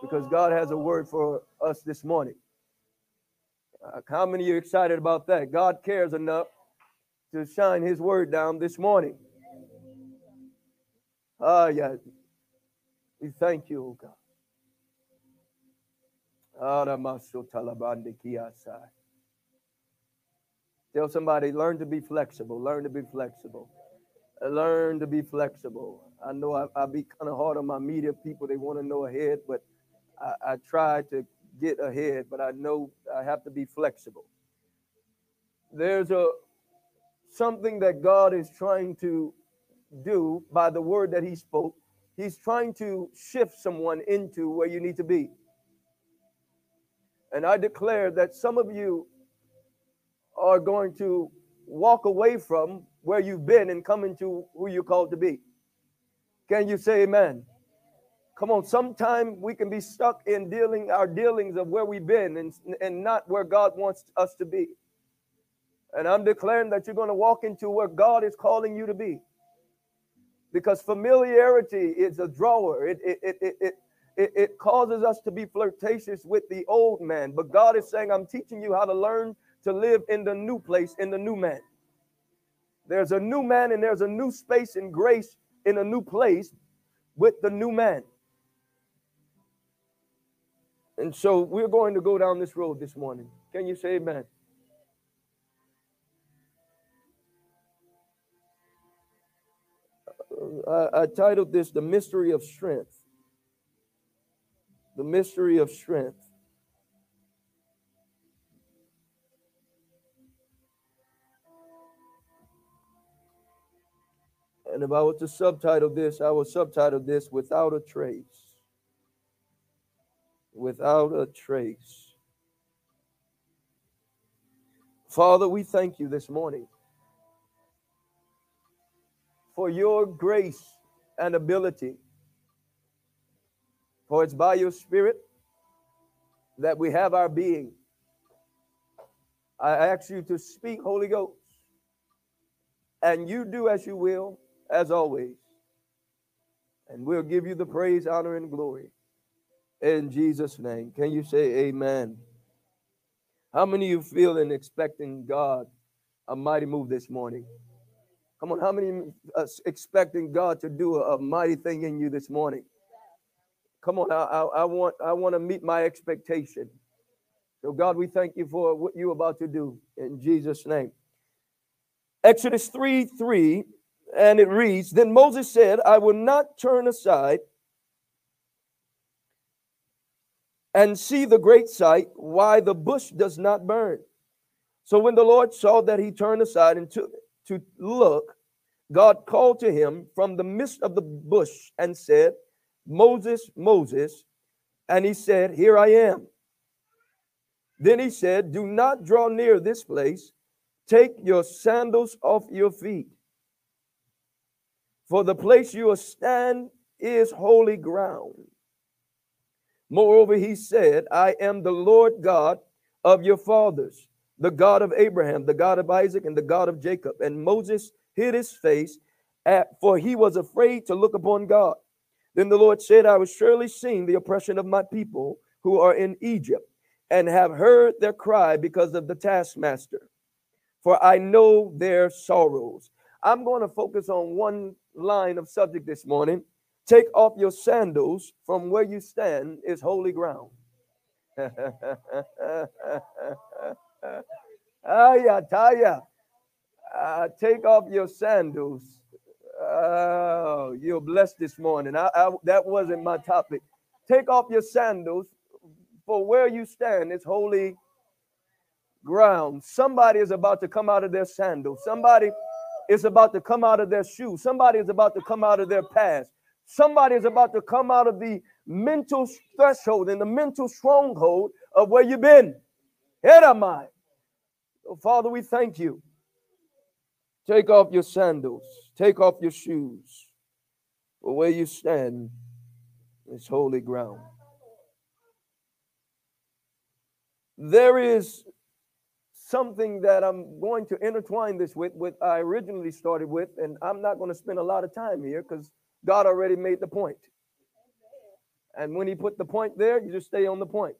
because God has a word for us this morning. Uh, how many of you are excited about that? God cares enough to shine his word down this morning. Ah, yeah. We thank you, oh God. Tell somebody, learn to be flexible. Learn to be flexible. Learn to be flexible. I know I, I be kind of hard on my media people. They want to know ahead, but I, I try to get ahead, but I know I have to be flexible. There's a something that God is trying to do by the word that He spoke. He's trying to shift someone into where you need to be. And I declare that some of you are going to walk away from where you've been and come into who you're called to be. Can you say amen? Come on, sometimes we can be stuck in dealing our dealings of where we've been and, and not where God wants us to be. And I'm declaring that you're going to walk into where God is calling you to be. Because familiarity is a drawer. It, it, it, it, it, it causes us to be flirtatious with the old man. But God is saying, I'm teaching you how to learn to live in the new place, in the new man. There's a new man and there's a new space and grace in a new place with the new man. And so we're going to go down this road this morning. Can you say amen? Uh, I, I titled this The Mystery of Strength. The Mystery of Strength. And if I was to subtitle this, I would subtitle this Without a Trace. Without a Trace. Father, we thank you this morning for your grace and ability. For it's by your Spirit that we have our being. I ask you to speak, Holy Ghost, and you do as you will as always. And we'll give you the praise, honor, and glory. In Jesus' name. Can you say amen? How many of you feel and expecting God a mighty move this morning? Come on, how many uh, expecting God to do a, a, mighty thing in you this morning? Come on, I, I, I want I want to meet my expectation. So God, we thank you for what you're about to do in Jesus' name. Exodus 3 3 and it reads Then Moses said, I will not turn aside and see the great sight, why the bush does not burn. So when the Lord saw that he turned aside and took to look, God called to him from the midst of the bush and said, Moses, Moses. And he said, Here I am. Then he said, Do not draw near this place. Take your sandals off your feet for the place you stand is holy ground. Moreover, he said, I am the Lord God of your fathers, the God of Abraham, the God of Isaac, and the God of Jacob. And Moses hid his face, at, for he was afraid to look upon God. Then the Lord said, I will surely seen the oppression of my people who are in Egypt, and have heard their cry because of the taskmaster. For I know their sorrows. I'm going to focus on one line of subject this morning. Take off your sandals from where you stand is holy ground. Ayataya. Uh, take off your sandals. Oh, you're blessed this morning. I, I, that wasn't my topic. Take off your sandals, for where you stand is holy ground. Somebody is about to come out of their sandals. Somebody is about to come out of their shoes. Somebody is about to come out of their past. Somebody is about to come out of the mental threshold and the mental stronghold of where you've been. Here am I. So, Father, we thank you. Take off your sandals, take off your shoes. For where you stand is holy ground. There is something that I'm going to intertwine this with, what I originally started with, and I'm not going to spend a lot of time here because God already made the point. And when he put the point there, you just stay on the point.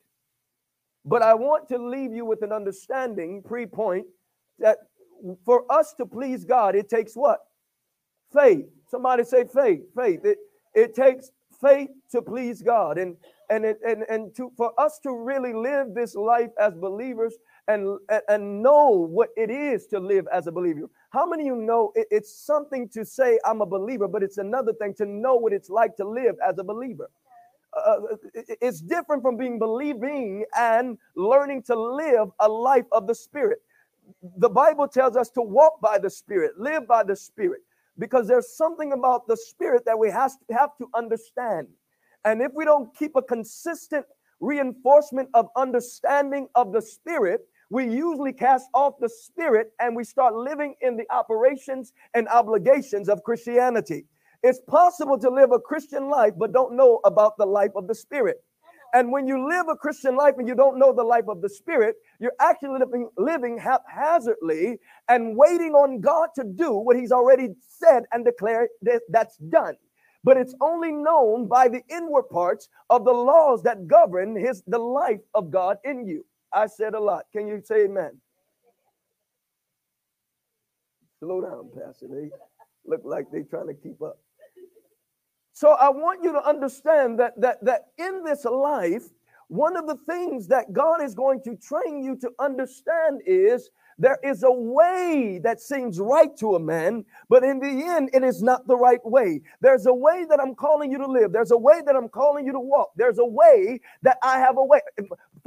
But I want to leave you with an understanding, pre point, that for us to please God, it takes what? Faith. Somebody say faith. Faith. It, it takes faith to please God. And and it, and and to for us to really live this life as believers and and know what it is to live as a believer. How many of you know it, it's something to say I'm a believer, but it's another thing to know what it's like to live as a believer. Uh, uh it's different from being believing and learning to live a life of the spirit. The Bible tells us to walk by the spirit, live by the spirit, because there's something about the spirit that we to, have to understand. And if we don't keep a consistent reinforcement of understanding of the spirit, we usually cast off the spirit and we start living in the operations and obligations of Christianity. It's possible to live a Christian life but don't know about the life of the spirit. And when you live a Christian life and you don't know the life of the Spirit, you're actually living, living haphazardly and waiting on God to do what He's already said and declared that that's done. But it's only known by the inward parts of the laws that govern His the life of God in you. I said a lot. Can you say amen? Slow down, Pastor. They look like they're trying to keep up. So I want you to understand that that that in this life, one of the things that God is going to train you to understand is there is a way that seems right to a man, but in the end, it is not the right way. There's a way that I'm calling you to live. There's a way that I'm calling you to walk. There's a way that I have a way.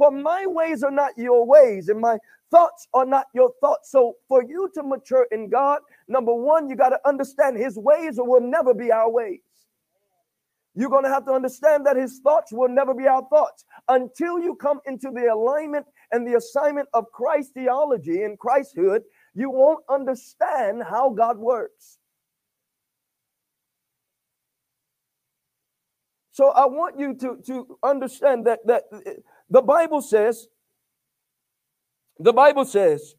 For my ways are not your ways, and my thoughts are not your thoughts. So, for you to mature in God, number one, you got to understand His ways will never be our ways. You're going to have to understand that His thoughts will never be our thoughts until you come into the alignment and the assignment of Christ theology and Christhood. You won't understand how God works. So I want you to, to understand that, that the Bible says, the Bible says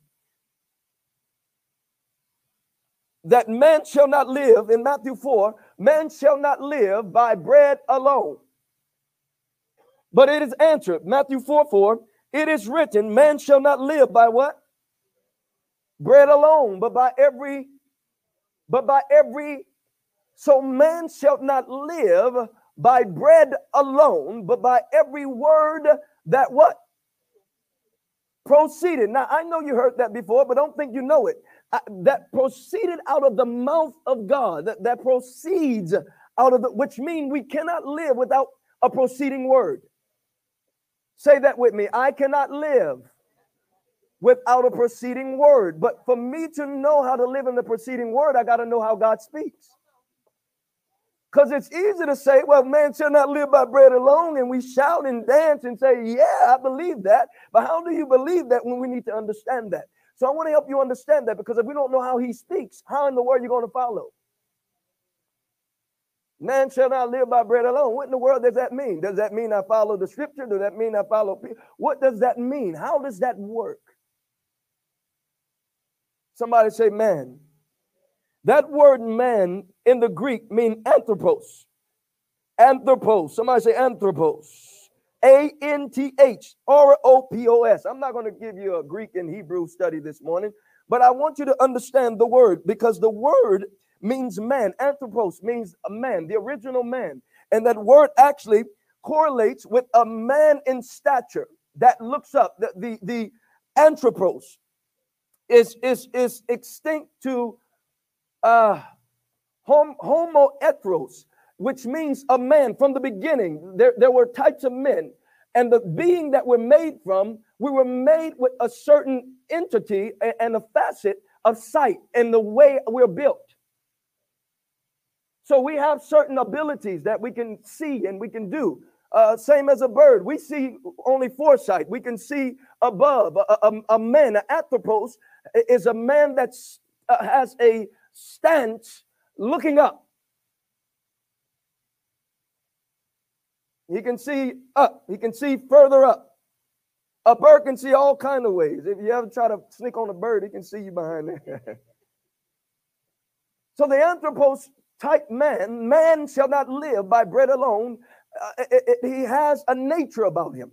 that man shall not live, in Matthew 4, man shall not live by bread alone. But it is answered, Matthew 4 4, it is written, man shall not live by what? Bread alone, but by every, but by every, so man shall not live by bread alone, but by every word that what? Proceeded. Now, I know you heard that before, but don't think you know it. Uh, that proceeded out of the mouth of God, that, that proceeds out of the, which means we cannot live without a proceeding word. Say that with me. I cannot live without a proceeding word. But for me to know how to live in the proceeding word, I got to know how God speaks. Because it's easy to say, well, man shall not live by bread alone, and we shout and dance and say, yeah, I believe that. But how do you believe that when we need to understand that? So I want to help you understand that because if we don't know how he speaks, how in the world are you going to follow? Man shall not live by bread alone. What in the world does that mean? Does that mean I follow the scripture? Does that mean I follow people? What does that mean? How does that work? Somebody say, man. That word man in the Greek mean anthropos. Anthropos. Somebody say anthropos. A N T H R O P O S. I'm not going to give you a Greek and Hebrew study this morning, but I want you to understand the word because the word means man. Anthropos means a man, the original man. And that word actually correlates with a man in stature that looks up. The, the, the anthropos is, is, is extinct to uh, homo eros, which means a man from the beginning. There, there were types of men, and the being that we're made from, we were made with a certain entity and a facet of sight and the way we're built. So we have certain abilities that we can see and we can do. Uh, same as a bird, we see only foresight. We can see above. A, a, a man, an anthropos, is a man that uh, has a stance looking up. He can see up. He can see further up. A bird can see all kind of ways. If you ever try to sneak on a bird, he can see you behind there. so the anthropos type man, man shall not live by bread alone, uh, it, it, he has a nature about him.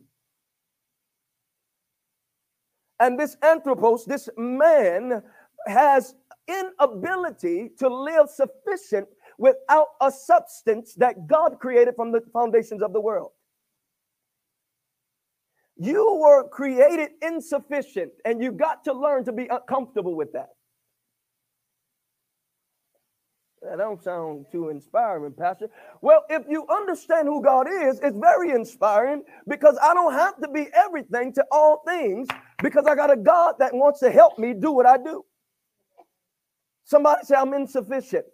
And this anthropos, this man, has inability to live sufficient without a substance that God created from the foundations of the world. You were created insufficient, and you got to learn to be comfortable with that. That don't sound too inspiring, Pastor. Well, if you understand who God is, it's very inspiring because I don't have to be everything to all things because I got a God that wants to help me do what I do. Somebody say, I'm insufficient.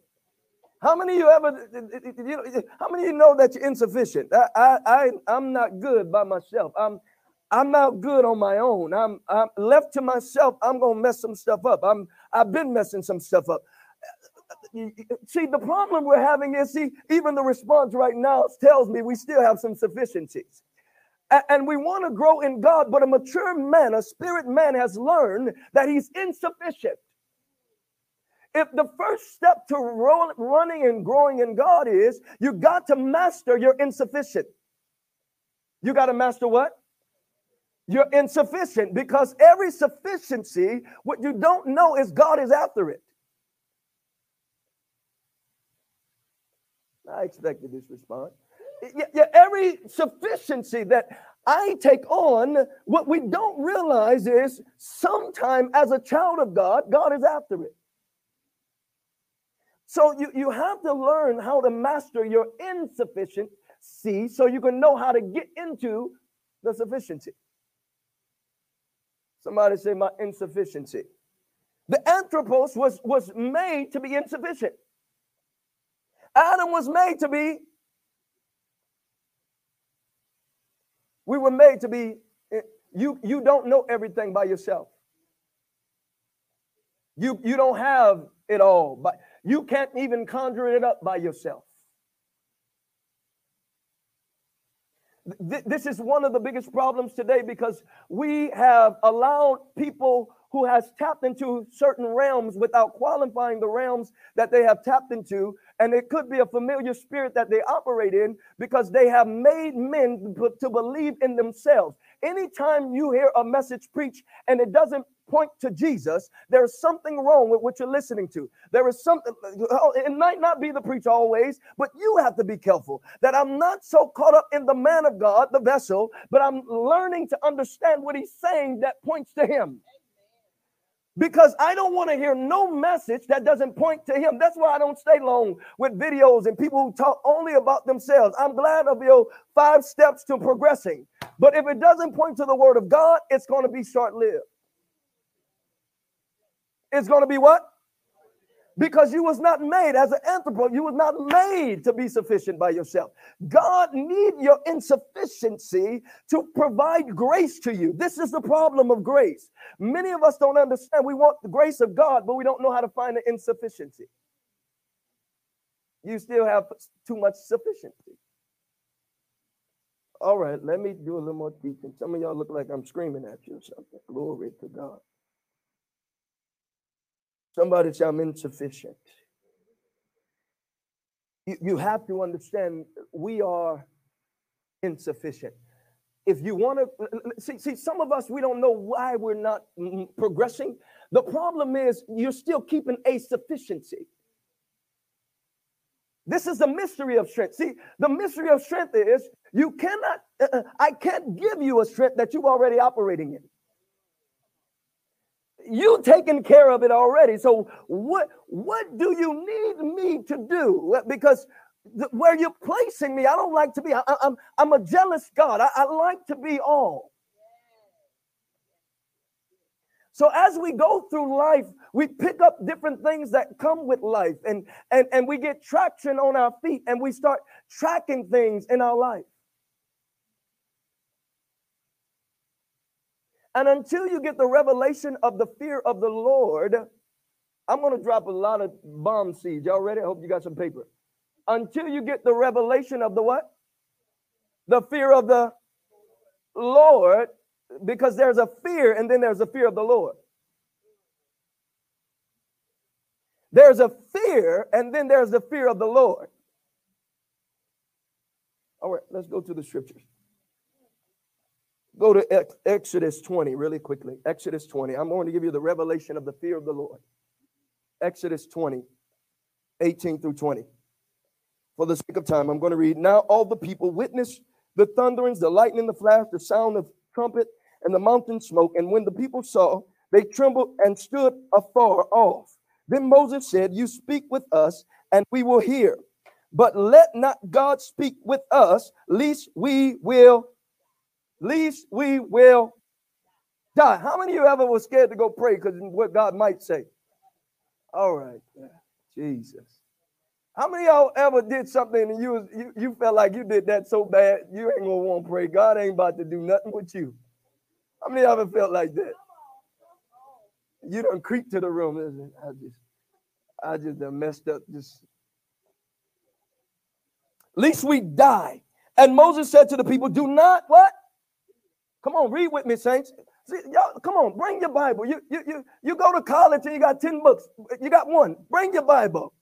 How many of you ever, you, how many of you know that you're insufficient? I, I, I, I'm not good by myself. I'm, I'm not good on my own. I'm, I'm left to myself. I'm gonna mess some stuff up. I'm, I've been messing some stuff up. See, the problem we're having is, see, even the response right now tells me we still have some sufficiencies. And we want to grow in God, but a mature man, a spirit man, has learned that he's insufficient. If the first step to roll, running and growing in God is you got to master your insufficient. You got to master what? You're insufficient because every sufficiency, what you don't know is God is after it. I expected this response. Yeah, yeah, every sufficiency that I take on, what we don't realize is sometime as a child of God, God is after it. So you, you have to learn how to master your insufficiency so you can know how to get into the sufficiency. Somebody say my insufficiency. The anthropos was, was made to be insufficient. Adam was made to be. We were made to be. Eh, you, you don't know everything by yourself. You, you don't have it all, but you can't even conjure it up by yourself. this is one of the biggest problems today because we have allowed people who has tapped into certain realms without qualifying the realms that they have tapped into and it could be a familiar spirit that they operate in because they have made men to believe in themselves anytime you hear a message preached and it doesn't point to Jesus, there's something wrong with what you're listening to. There is something, oh, it might not be the preacher always, but you have to be careful that I'm not so caught up in the man of God, the vessel, but I'm learning to understand what he's saying that points to him because I don't want to hear no message that doesn't point to him. That's why I don't stay long with videos and people who talk only about themselves. I'm glad of your five steps to progressing. But if it doesn't point to the word of God, it's going to be short lived. It's going to be what? Because you was not made as an anthropo, you was not made to be sufficient by yourself. God need your insufficiency to provide grace to you. This is the problem of grace. Many of us don't understand. We want the grace of God, but we don't know how to find the insufficiency. You still have too much sufficiency. All right, let me do a little more teaching. Some of y'all look like I'm screaming at you or something. Glory to God. Somebody say, I'm insufficient. You, you have to understand we are insufficient. If you want to see, see, some of us, we don't know why we're not progressing. The problem is you're still keeping a sufficiency. This is the mystery of strength. See, the mystery of strength is you cannot, uh, uh I can't give you a strength that you're already operating in you taken care of it already. So what what do you need me to do? Because where you're placing me, I don't like to be. I, am I'm, I'm a jealous God. I, I like to be all. So as we go through life, we pick up different things that come with life, and and and we get traction on our feet, and we start tracking things in our life. And until you get the revelation of the fear of the Lord, I'm going to drop a lot of bomb seeds. Y'all ready? I hope you got some paper. Until you get the revelation of the what? The fear of the Lord, because there's a fear and then there's a fear of the Lord. There's a fear and then there's the fear of the Lord. All right, let's go to the scriptures. Go to Ex- Exodus 20 really quickly. Exodus 20. I'm going to give you the revelation of the fear of the Lord. Exodus 20, 18 through 20. For the sake of time, I'm going to read. Now all the people witnessed the thunderings, the lightning, the flash, the sound of trumpet, and the mountain smoke. And when the people saw, they trembled and stood afar off. Then Moses said, You speak with us, and we will hear. But let not God speak with us, lest we will, least we will die. How many of you ever was scared to go pray because what God might say? All right, Jesus. How many of y'all ever did something and you, was, you you felt like you did that so bad you ain't gonna want to pray? God ain't about to do nothing with you. How many ever felt like that? You don't creep to the room. I just, I just done messed up. Just, least we die. And Moses said to the people, "Do not what? Come on, read with me, saints. See, y'all, come on, bring your Bible. You, you, you, you go to college and you got 10 books. You got one. Bring your Bible.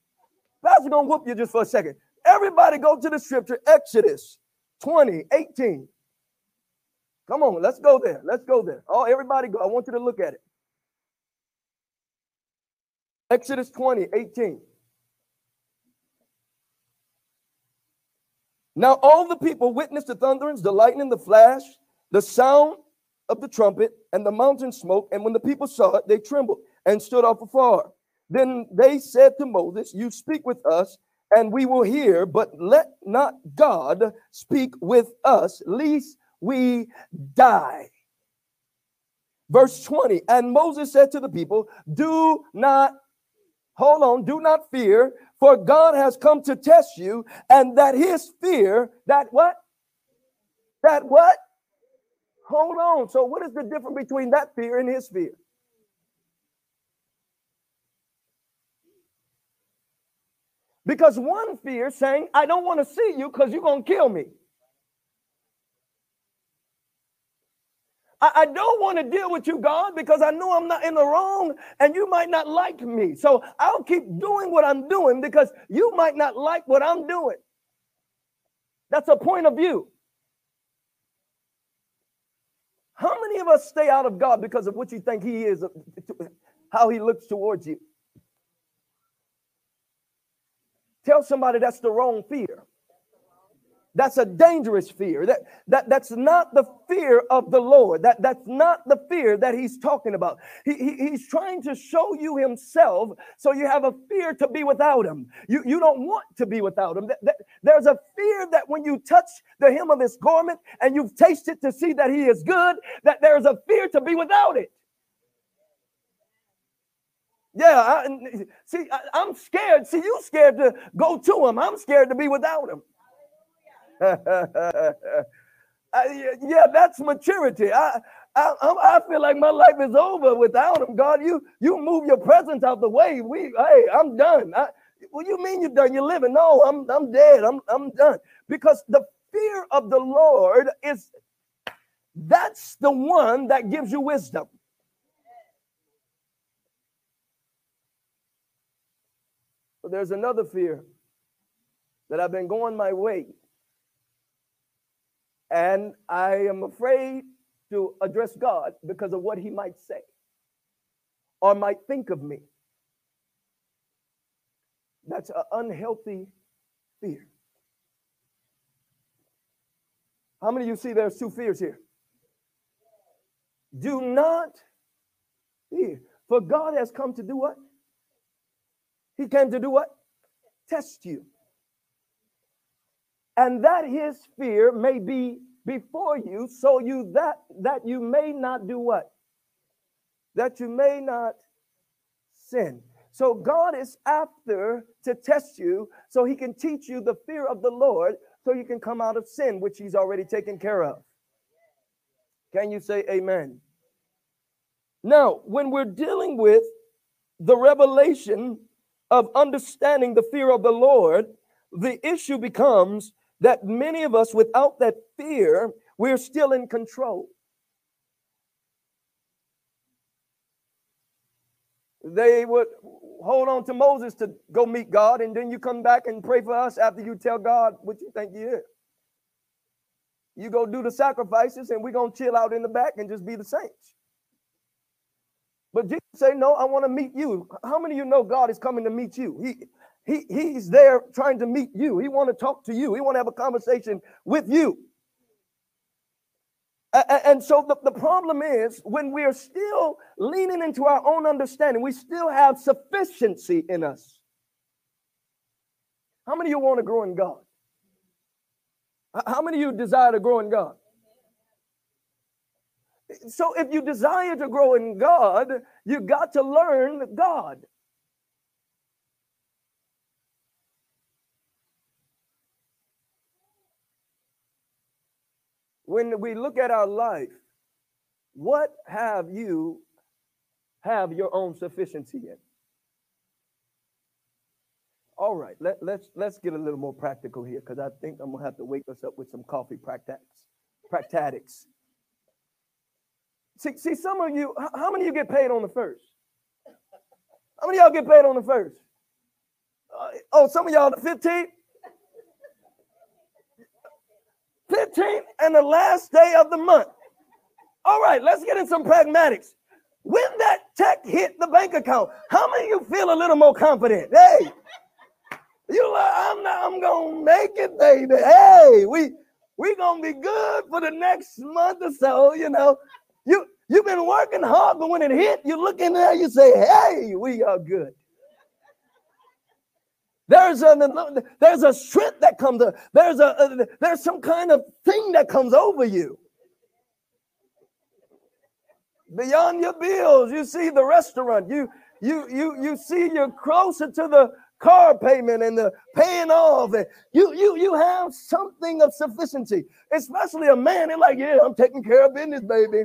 Pastor gonna whoop you just for a second. Everybody go to the scripture, Exodus 20, 18. Come on, let's go there. Let's go there. Oh, everybody go. I want you to look at it. Exodus 20, 18. Now all the people witnessed the thunderings, the lightning, the flash, the sound of the trumpet, and the mountain smoke. And when the people saw it, they trembled and stood off afar. Then they said to Moses, You speak with us, and we will hear, but let not God speak with us, lest we die. Verse 20 And Moses said to the people, Do not, hold on, do not fear, for God has come to test you, and that his fear, that what? That what? Hold on. So, what is the difference between that fear and his fear? Because one fear saying, I don't want to see you because you're going to kill me. I, I don't want to deal with you, God, because I know I'm not in the wrong and you might not like me. So I'll keep doing what I'm doing because you might not like what I'm doing. That's a point of view. How many of us stay out of God because of what you think He is, uh, how He looks towards you? Tell somebody that's the wrong fear. That's a dangerous fear. That, that, that's not the fear of the Lord. That, that's not the fear that he's talking about. He, he, he's trying to show you himself so you have a fear to be without him. You, you don't want to be without him. That, that, there's a fear that when you touch the hem of his garment and you've tasted to see that he is good, that there's a fear to be without it. Yeah, I, see, I, am scared. See, you scared to go to him. I'm scared to be without him. I, yeah, that's maturity. I, I, I feel like my life is over without him. God, you you move your presence out the way. We, hey, I'm done. I, what do you mean you're done? You're living? No, I'm I'm dead. I'm I'm done. Because the fear of the Lord is that's the one that gives you wisdom. But there's another fear that I've been going my way. And I am afraid to address God because of what he might say or might think of me. That's an unhealthy fear. How many of you see there's two fears here? Do not fear. For God has come to do what? He came to do what? Test you. And that his fear may be before you, so you that that you may not do what? That you may not sin. So God is after to test you so he can teach you the fear of the Lord so you can come out of sin, which he's already taken care of. Can you say amen? Now, when we're dealing with the revelation of understanding the fear of the Lord, the issue becomes that many of us, without that fear, we're still in control. They would hold on to Moses to go meet God, and then you come back and pray for us after you tell God what you think He is. You go do the sacrifices, and we're gonna chill out in the back and just be the saints. But Jesus say, No, I want to meet you. How many of you know God is coming to meet you? He he he's there trying to meet you. He want to talk to you. He want to have a conversation with you. And so the, the problem is when we are still leaning into our own understanding, we still have sufficiency in us. How many of you want to grow in God? How many of you desire to grow in God? So if you desire to grow in God, you got to learn God. When we look at our life, what have you have your own sufficiency in? All right, let, let's let's get a little more practical here because I think I'm gonna have to wake us up with some coffee practice, practatics. See, see, some of you, how many of you get paid on the first? How many y'all get paid on the first? Uh, oh, some of y'all the 15th? 15th and the last day of the month. All right, let's get in some pragmatics. When that check hit the bank account, how many you feel a little more confident? Hey, you like, I'm not, I'm gonna make it, baby. Hey, we we gonna be good for the next month or so, you know. You you've been working hard, but when it hit, you look in there, you say, "Hey, we are good." There's a there's a strength that comes. There's a, a there's some kind of thing that comes over you. Beyond your bills, you see the restaurant. You you you you see you're closer to the car payment and the paying off. And you you you have something of sufficiency, especially a man. They're like, yeah, I'm taking care of business, baby.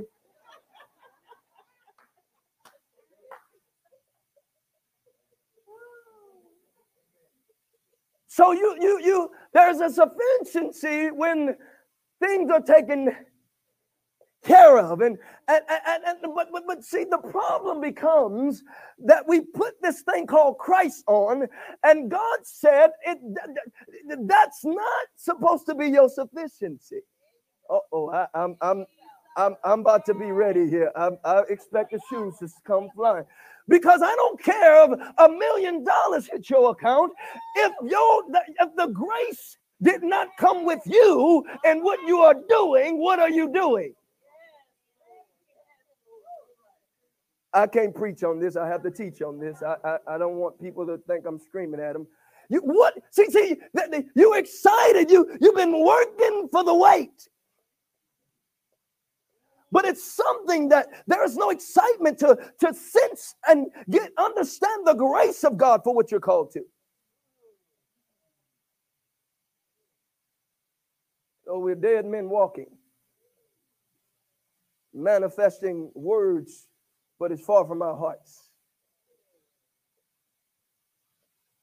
So you you you there's a sufficiency when things are taken care of and and, and, and but, but but see the problem becomes that we put this thing called christ on and god said it that's not supposed to be your sufficiency. Oh i'm i'm I'm, I'm about to be ready here. I, I expect the shoes to come flying because I don't care if a million dollars hit your account. If your if the grace did not come with you and what you are doing, what are you doing? I can't preach on this. I have to teach on this. I, I, I don't want people to think I'm screaming at them. You what? See, see, you excited. You you've been working for the wait but it's something that there is no excitement to, to sense and get understand the grace of God for what you're called to. So we're dead men walking, manifesting words, but it's far from our hearts.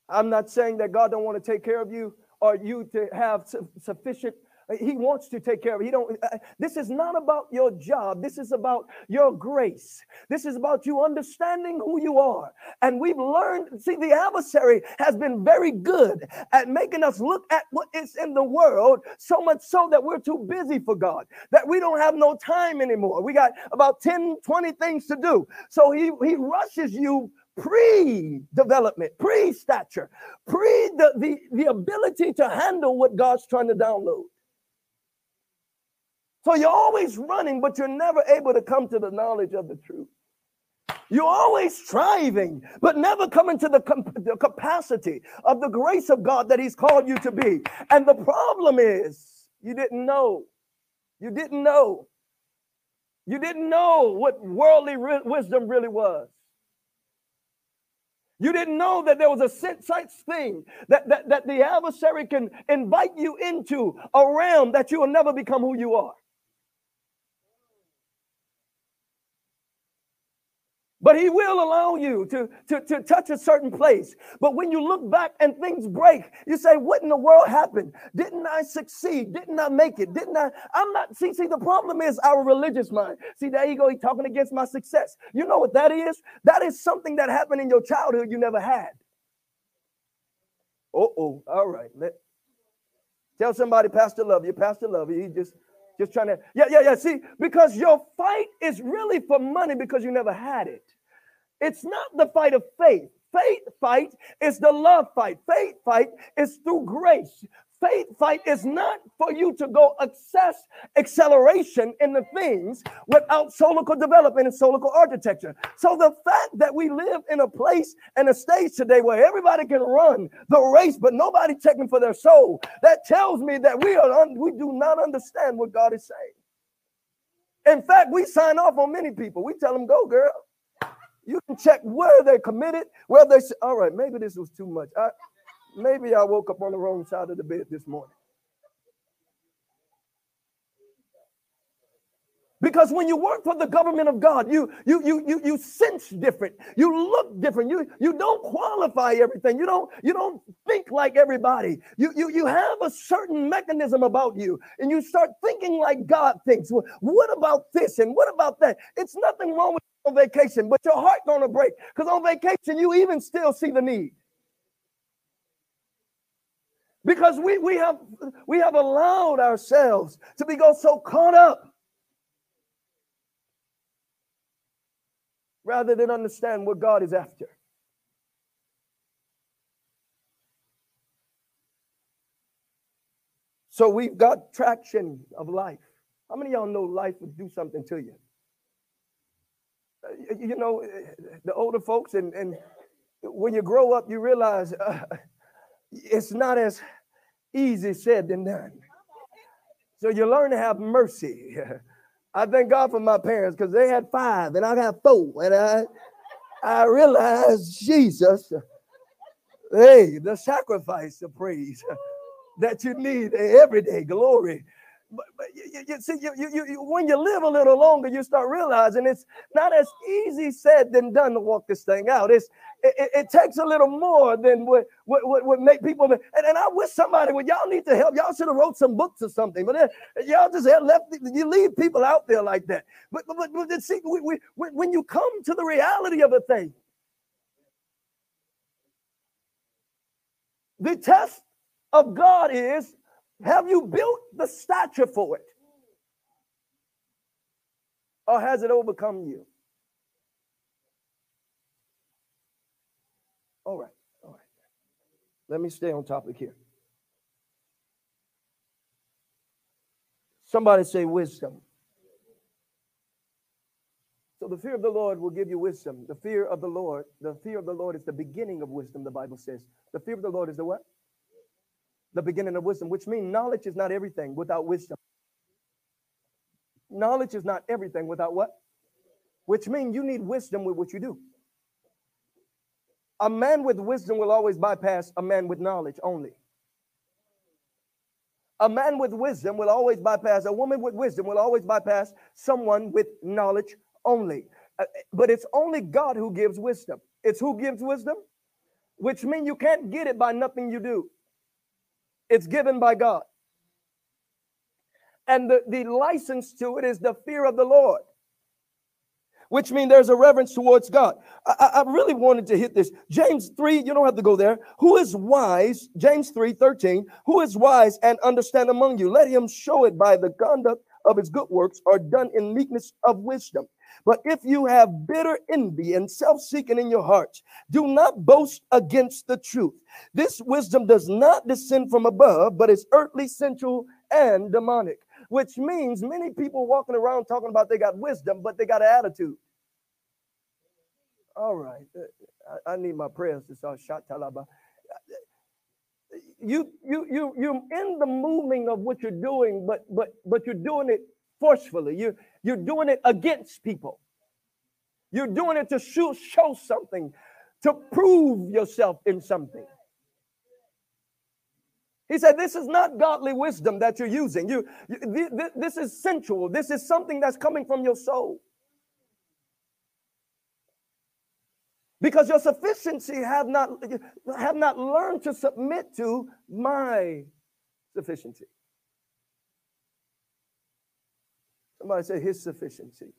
I'm not saying that God don't want to take care of you or you to have sufficient he wants to take care of. He don't. Uh, this is not about your job. This is about your grace. This is about you understanding who you are. And we've learned. See, the adversary has been very good at making us look at what is in the world, so much so that we're too busy for God, that we don't have no time anymore. We got about 10, 20 things to do. So he he rushes you pre-development, pre-stature, pre the, the, the ability to handle what God's trying to download. So you're always running, but you're never able to come to the knowledge of the truth. You're always striving, but never coming to the, the capacity of the grace of God that He's called you to be. And the problem is, you didn't know. You didn't know. You didn't know what worldly re- wisdom really was. You didn't know that there was a such thing that, that, that the adversary can invite you into a realm that you will never become who you are. But he will allow you to, to, to touch a certain place. But when you look back and things break, you say, What in the world happened? Didn't I succeed? Didn't I make it? Didn't I? I'm not. See, see, the problem is our religious mind. See, there you go. He's talking against my success. You know what that is? That is something that happened in your childhood you never had. Oh, oh, all right. Let, tell somebody, Pastor love you. Pastor love you. He just Just trying to, yeah, yeah, yeah. See, because your fight is really for money because you never had it. It's not the fight of faith. Faith fight is the love fight. Faith fight is through grace. Faith fight is not for you to go access acceleration in the things without solical development and solical architecture. So the fact that we live in a place and a stage today where everybody can run the race, but nobody checking for their soul, that tells me that we are un- we do not understand what God is saying. In fact, we sign off on many people. We tell them, "Go, girl." You can check where they're committed, where they. All right, maybe this was too much. I, Maybe I woke up on the wrong side of the bed this morning. Because when you work for the government of God, you you you you you sense different. You look different. You you don't qualify everything. You don't you don't think like everybody. You you you have a certain mechanism about you, and you start thinking like God thinks. Well, what about this and what about that? It's nothing wrong with on vacation, but your heart gonna break because on vacation you even still see the need because we, we have we have allowed ourselves to be go so caught up rather than understand what God is after. So we've got traction of life. How many y'all know life would do something to you? You know, the older folks, and, and when you grow up, you realize uh, it's not as easy said than done. So you learn to have mercy. I thank God for my parents because they had five and I got four. And I I realized Jesus, hey, the sacrifice of praise that you need every day. Glory but, but you, you, see, you, you, you, when you live a little longer, you start realizing it's not as easy said than done to walk this thing out. It's it, it takes a little more than what what, what, what make people. And, and I wish somebody would y'all need to help. Y'all should have wrote some books or something. But then, y'all just left you leave people out there like that. But but but, but see, we, we, when you come to the reality of a thing, the test of God is have you built the stature for it? Or has it overcome you? All right, all right. Let me stay on topic here. Somebody say wisdom. So the fear of the Lord will give you wisdom. The fear of the Lord, the fear of the Lord is the beginning of wisdom, the Bible says. The fear of the Lord is the what? The beginning of wisdom, which means knowledge is not everything without wisdom. Knowledge is not everything without what? Which means you need wisdom with what you do. A man with wisdom will always bypass a man with knowledge only. A man with wisdom will always bypass, a woman with wisdom will always bypass someone with knowledge only. Uh, but it's only God who gives wisdom. It's who gives wisdom, which means you can't get it by nothing you do. It's given by God. And the, the license to it is the fear of the Lord, which means there's a reverence towards God. I, I really wanted to hit this. James 3, you don't have to go there. Who is wise? James 3 13. Who is wise and understand among you? Let him show it by the conduct of his good works are done in meekness of wisdom. But if you have bitter envy and self seeking in your hearts, do not boast against the truth. This wisdom does not descend from above, but is earthly, sensual, and demonic, which means many people walking around talking about they got wisdom, but they got an attitude. All right. Uh, I, I need my prayers to start shot talaba. You you you you're in the moving of what you're doing, but but but you're doing it forcefully. You you're doing it against people. You're doing it to show, show something, to prove yourself in something. He said, This is not godly wisdom that you're using. You, you this is sensual. This is something that's coming from your soul. Because your sufficiency have not, have not learned to submit to my sufficiency. Somebody say his sufficiency.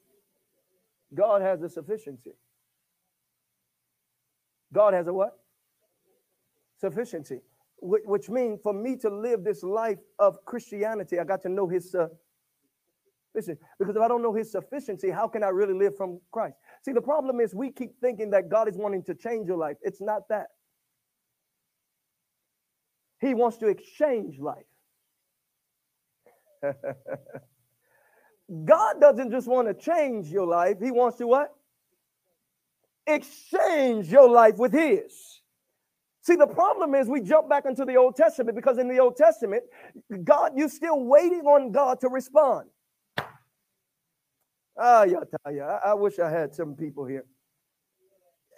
God has a sufficiency. God has a what? Sufficiency. Which, which means for me to live this life of Christianity, I got to know his Listen, because if I don't know his sufficiency, how can I really live from Christ? See, the problem is we keep thinking that God is wanting to change your life. It's not that. He wants to exchange life. God doesn't just want to change your life, He wants to what? Exchange your life with His. See, the problem is we jump back into the Old Testament because in the Old Testament, God, you're still waiting on God to respond. Ah, yeah, yeah. I wish I had some people here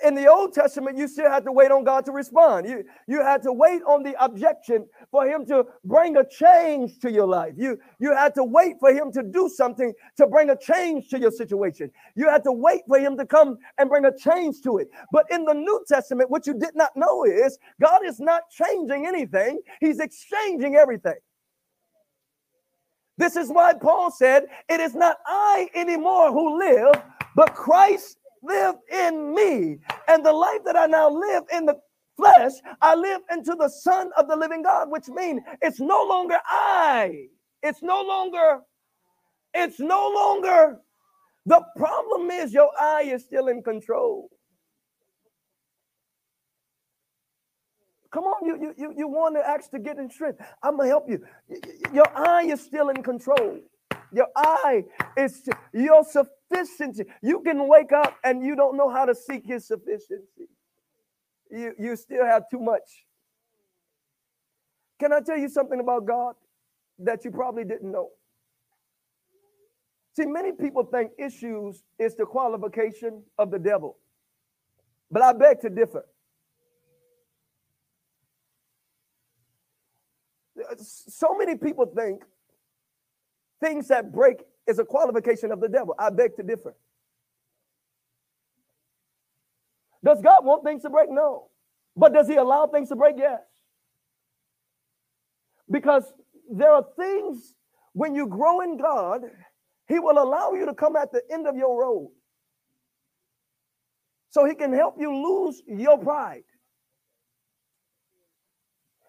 in the Old Testament, you still had to wait on God to respond. You, you had to wait on the objection for him to bring a change to your life. You, you had to wait for him to do something to bring a change to your situation. You had to wait for him to come and bring a change to it. But in the New Testament, what you did not know is God is not changing anything, he's exchanging everything. This is why Paul said, It is not I anymore who live, but Christ live in me. And the life that I now live in the flesh, I live into the Son of the living God, which means it's no longer I. It's no longer, it's no longer. The problem is your eye is still in control. Come on, you you you, you want to to get in strength. I'm gonna help you. Your eye is still in control. Your eye is your sufficiency. You can wake up and you don't know how to seek his sufficiency. You, you still have too much. Can I tell you something about God that you probably didn't know? See, many people think issues is the qualification of the devil. But I beg to differ. So many people think things that break is a qualification of the devil. I beg to differ. Does God want things to break? No. But does he allow things to break? Yes. Because there are things when you grow in God, he will allow you to come at the end of your road. So he can help you lose your pride.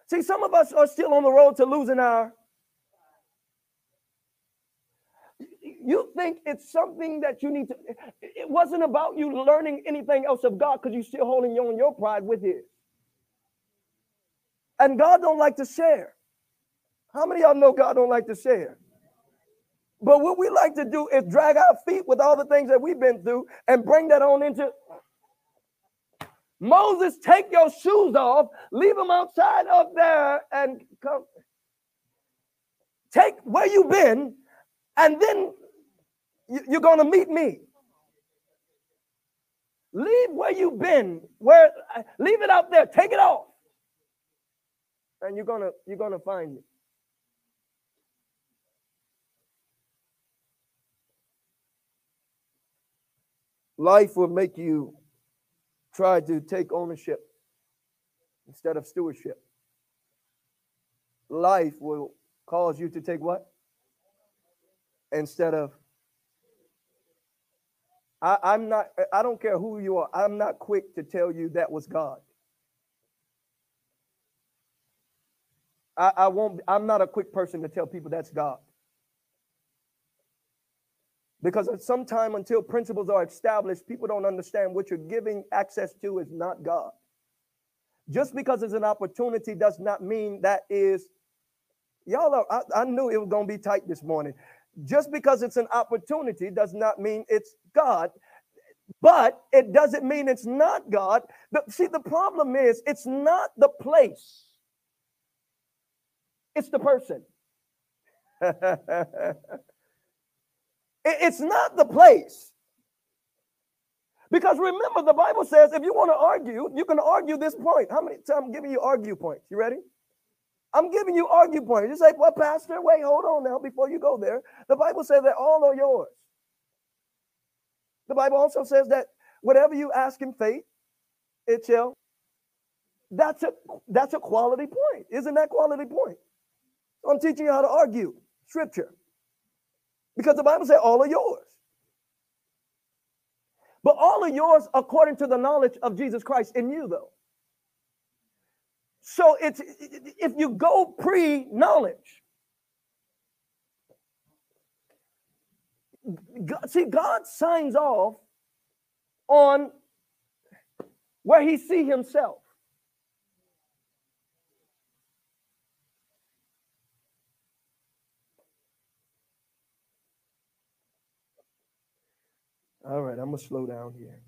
See, some of us are still on the road to losing our you think it's something that you need to it wasn't about you learning anything else of god because you're still holding on your pride with his. And god don't like to share. How many of y'all know god don't like to share? But what we like to do is drag our feet with all the things that we've been through and bring that on into moses take your shoes off leave them outside of there and come take where you've been and then you're going to meet me. Leave where you've been. Where leave it out there. Take it off. And you're to you're to find me. Life will make you try to take ownership instead of stewardship. Life will cause you to take what? Instead of I, I'm not, I don't care who you are, I'm not quick to tell you that was God. I, I won't, I'm not a quick person to tell people that's God. Because at some time until principles are established, people don't understand what you're giving access to is not God. Just because it's an opportunity does not mean that is, y'all are, I, I knew it was going to be tight this morning. Just because it's an opportunity does not mean it's God, but it doesn't mean it's not God. But see, the problem is it's not the place, it's the person. it's not the place. Because remember, the Bible says if you want to argue, you can argue this point. How many times I'm giving you argue points? You ready? I'm giving you argue points. You say, well, Pastor, wait, hold on now before you go there. The Bible says that all are yours. The Bible also says that whatever you ask in faith, it shall. That's a that's a quality point. Isn't that quality point? I'm teaching you how to argue scripture. Because the Bible says all are yours. But all are yours according to the knowledge of Jesus Christ in you, though. So it's if you go pre-knowledge, God, see, God signs off on where he see himself. All right, I'm to slow down here.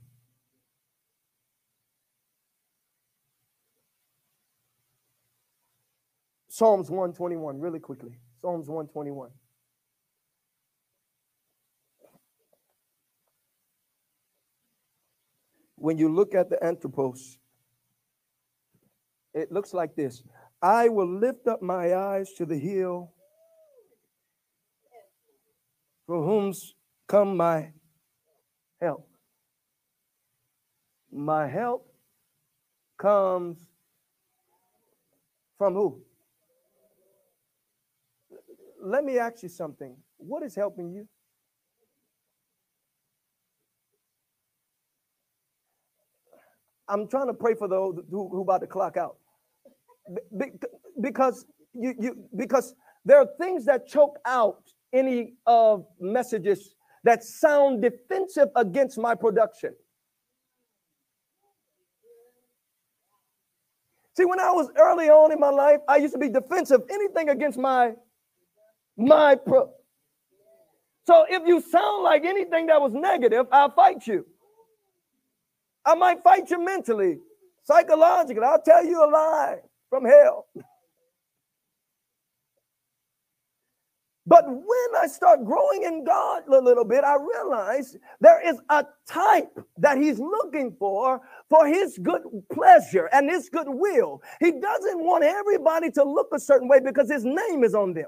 Psalms 121, really quickly. Psalms 121. When you look at the anthropos, it looks like this I will lift up my eyes to the hill, for whom come my help. My help comes from who? Let me ask you something. What is helping you? I'm trying to pray for those who, who about to clock out. Be, because you, you because there are things that choke out any of messages that sound defensive against my production. See, when I was early on in my life, I used to be defensive anything against my my pro. So if you sound like anything that was negative, I'll fight you. I might fight you mentally, psychologically. I'll tell you a lie from hell. But when I start growing in God a little bit, I realize there is a type that He's looking for for His good pleasure and His good will. He doesn't want everybody to look a certain way because His name is on them.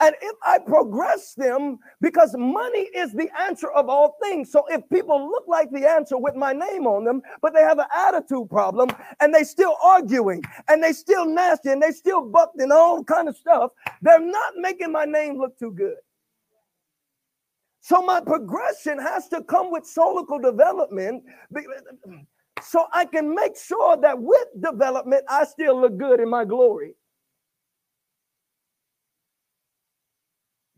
And if I progress them, because money is the answer of all things. So if people look like the answer with my name on them, but they have an attitude problem and they still arguing and they still nasty and they still bucked and all kind of stuff, they're not making my name look too good. So my progression has to come with solical development so I can make sure that with development, I still look good in my glory.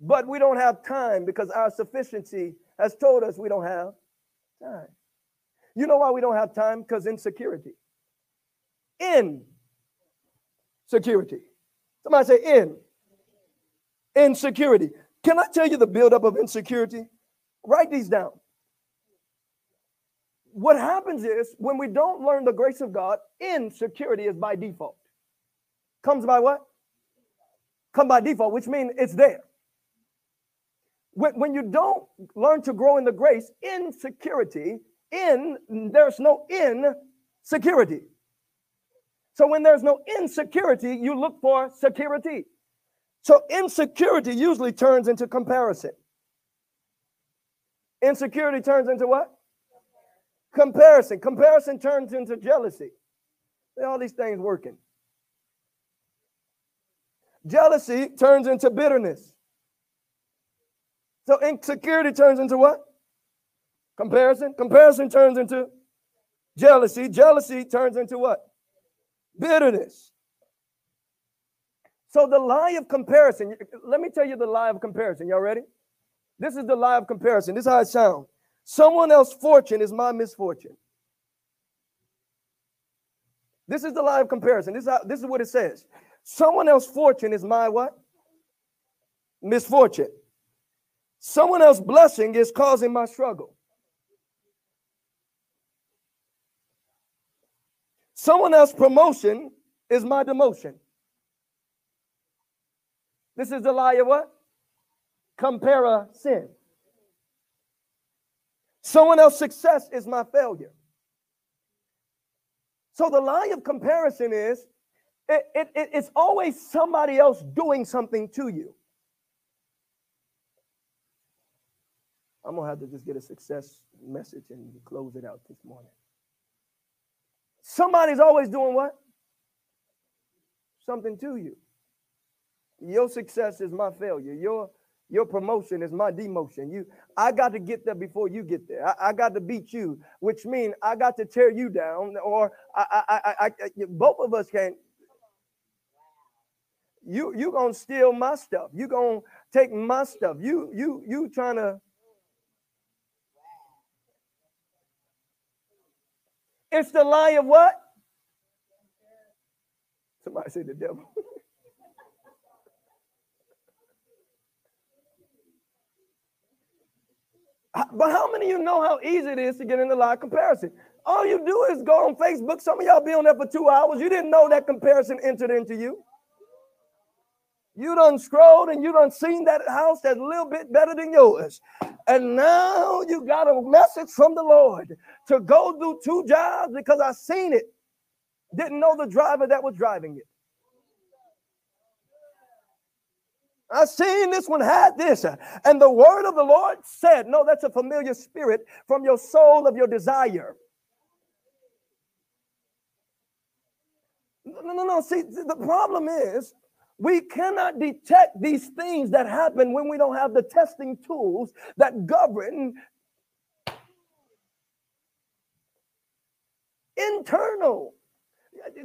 But we don't have time because our sufficiency has told us we don't have time. You know why we don't have time? Because insecurity. In security. Somebody say in. Insecurity. Can I tell you the buildup of insecurity? Write these down. What happens is when we don't learn the grace of God, insecurity is by default. Comes by what? Come by default, which means it's there. When, when you don't learn to grow in the grace, insecurity, in, there's no in security. So when there's no insecurity, you look for security. So insecurity usually turns into comparison. Insecurity turns into what? Comparison. Comparison turns into jealousy. All these things working. Jealousy turns into bitterness. So insecurity turns into what? Comparison. Comparison turns into jealousy. Jealousy turns into what? Bitterness. So the lie of comparison, let me tell you the lie of comparison. Y'all ready? This is the lie of comparison. This is how it sounds. Someone else's fortune is my misfortune. This is the lie of comparison. This is, how, this is what it says. Someone else's fortune is my what? Misfortune. Someone else's blessing is causing my struggle. Someone else's promotion is my demotion. This is the lie of what? Comparison. Someone else's success is my failure. So the lie of comparison is it, it, it's always somebody else doing something to you. I'm gonna have to just get a success message and close it out this morning. Somebody's always doing what? Something to you. Your success is my failure. Your your promotion is my demotion. You, I got to get there before you get there. I, I got to beat you, which means I got to tear you down, or I, I, I, I both of us can't. You, you gonna steal my stuff. You gonna take my stuff. You you you trying to It's the lie of what? Somebody say the devil. but how many of you know how easy it is to get in the lie comparison? All you do is go on Facebook. Some of y'all be on there for two hours. You didn't know that comparison entered into you. You done scrolled and you done seen that house that's a little bit better than yours. And now you got a message from the Lord to go do two jobs because I seen it. Didn't know the driver that was driving it. I seen this one had this. And the word of the Lord said, No, that's a familiar spirit from your soul of your desire. No, no, no. See, the problem is we cannot detect these things that happen when we don't have the testing tools that govern internal.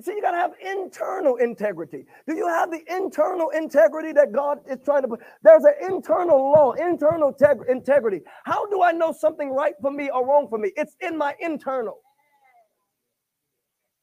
See, you got to have internal integrity. Do you have the internal integrity that God is trying to put? There's an internal law, internal teg- integrity. How do I know something right for me or wrong for me? It's in my internal.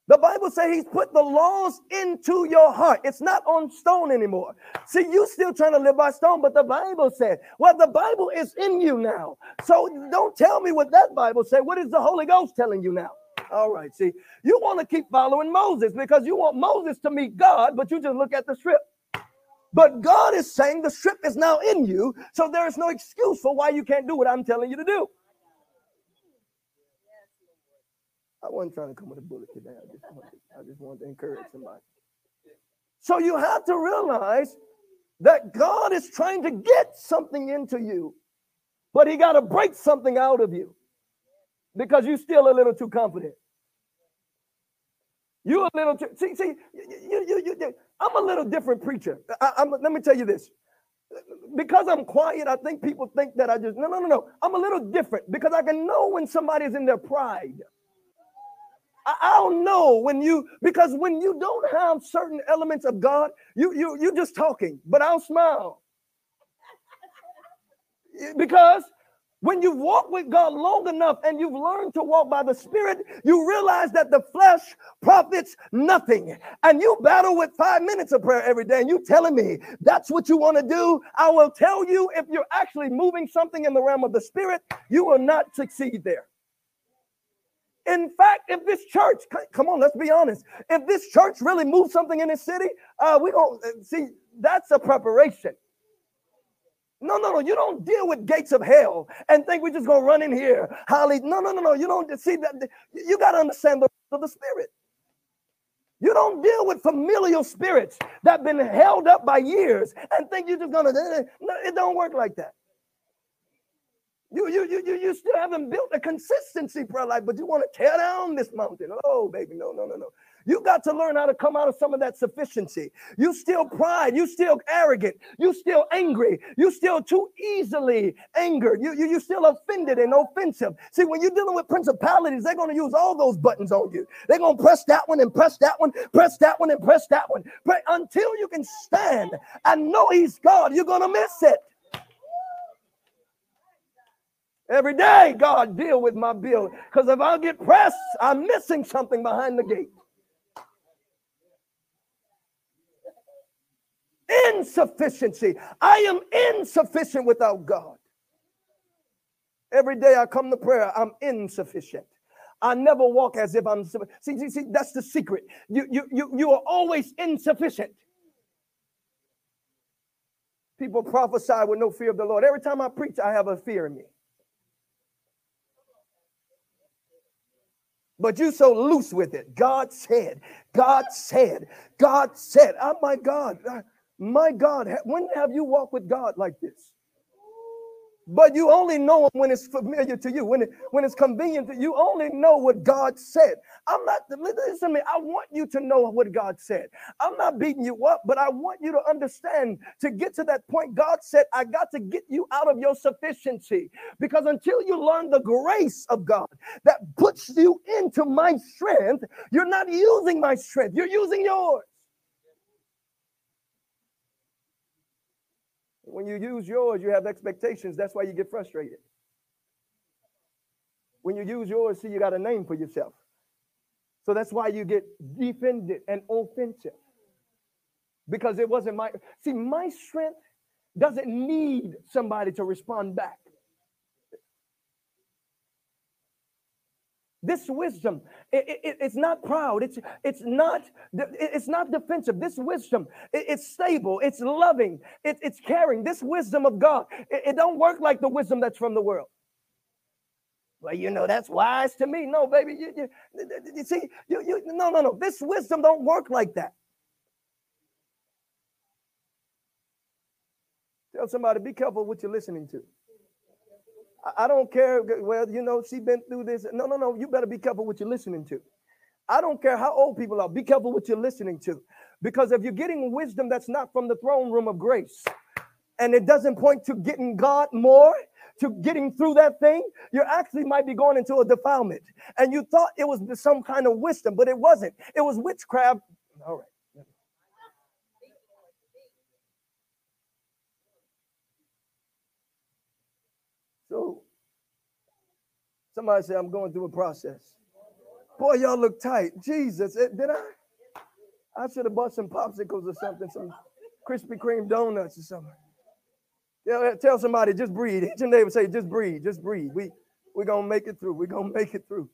The Bible says he's put the laws into your heart. It's not on stone anymore. See, you still trying to live by stone, but the Bible said, well, the Bible is in you now. So don't tell me what that Bible said. What is the Holy Ghost telling you now? All right, see, you want to keep following Moses because you want Moses to meet God, but you just look at the strip. But God is saying the strip is now in you, so there is no excuse for why you can't do what I'm telling you to do. I wasn't trying to come with a bullet today. I just wanted, I just wanted to encourage somebody. So you have to realize that God is trying to get something into you, but He got to break something out of you because you're still a little too confident. You're a little too, see, see, you, you, you, I'm a little different preacher. I, let me tell you this. Because I'm quiet, I think people think that I just, no, no, no, no. I'm a little different because I can know when somebody's in their pride. I don't know when you because when you don't have certain elements of God, you you you just talking, but I'll smile. because when you walk with God long enough and you've learned to walk by the Spirit, you realize that the flesh profits nothing. And you battle with five minutes of prayer every day, and you telling me that's what you want to do. I will tell you if you're actually moving something in the realm of the Spirit, you will not succeed there. In fact, if this church, come on, let's be honest, if this church really moves something in this city, uh, we don't uh, see that's a preparation. No, no, no. You don't deal with gates of hell and think we're just gonna run in here. Holly, no, no, no, no. You don't see that. You got to understand the of the spirit. You don't deal with familial spirits that have been held up by years and think you're just gonna. No, it don't work like that. You, you, you, you, you still haven't built a consistency prayer life, but you want to tear down this mountain. Oh, baby, no, no, no, no. You got to learn how to come out of some of that sufficiency. You still pride. You still arrogant. You still angry. You still too easily angered. You, you, you still offended and offensive. See, when you're dealing with principalities, they're going to use all those buttons on you. They're going to press that one and press that one, press that one and press that one. But until you can stand and know he's God, you're going to miss it. Every day, God, deal with my bill. Because if I get pressed, I'm missing something behind the gate. Insufficiency. I am insufficient without God. Every day I come to prayer, I'm insufficient. I never walk as if I'm see, see, see that's the secret. You, you, you, you are always insufficient. People prophesy with no fear of the Lord. Every time I preach, I have a fear in me. But you so loose with it. God said, God said, God said. Oh my God, ah, my God, when have you walked with God like this? But you only know him when it's familiar to you, when, it, when it's convenient. You only know what God said. I'm not, listen to me, I want you to know what God said. I'm not beating you up, but I want you to understand to get to that point. God said, I got to get you out of your sufficiency because until you learn the grace of God that puts you into my strength, you're not using my strength, you're using yours. When you use yours, you have expectations. That's why you get frustrated. When you use yours, see, you got a name for yourself. So that's why you get defended and offensive. Because it wasn't my, see, my strength doesn't need somebody to respond back. This wisdom, it, it, it's not proud. It's it's not it's not defensive. This wisdom, it, it's stable. It's loving. it's caring. This wisdom of God, it, don't work like the wisdom that's from the world. Well, you know that's wise to me. No, baby, you, you, you see, you, you no no no. This wisdom don't work like that. Tell somebody, be careful what you're listening to. I don't care. Well, you know, she's been through this. No, no, no. You better be careful what you're listening to. I don't care how old people are. Be careful what you're listening to. Because if you're getting wisdom that's not from the throne room of grace, and it doesn't point to getting God more, to getting through that thing, you actually might be going into a defilement. And you thought it was some kind of wisdom, but it wasn't. It was witchcraft. All right. So somebody said, I'm going through a process. Boy, y'all look tight. Jesus, eh, did I? I should have bought some popsicles or something, some Krispy Kreme donuts or something. Tell, tell somebody, just breathe. Each your neighbor say, just breathe, just breathe. We we're gonna make it through. We're gonna make it through.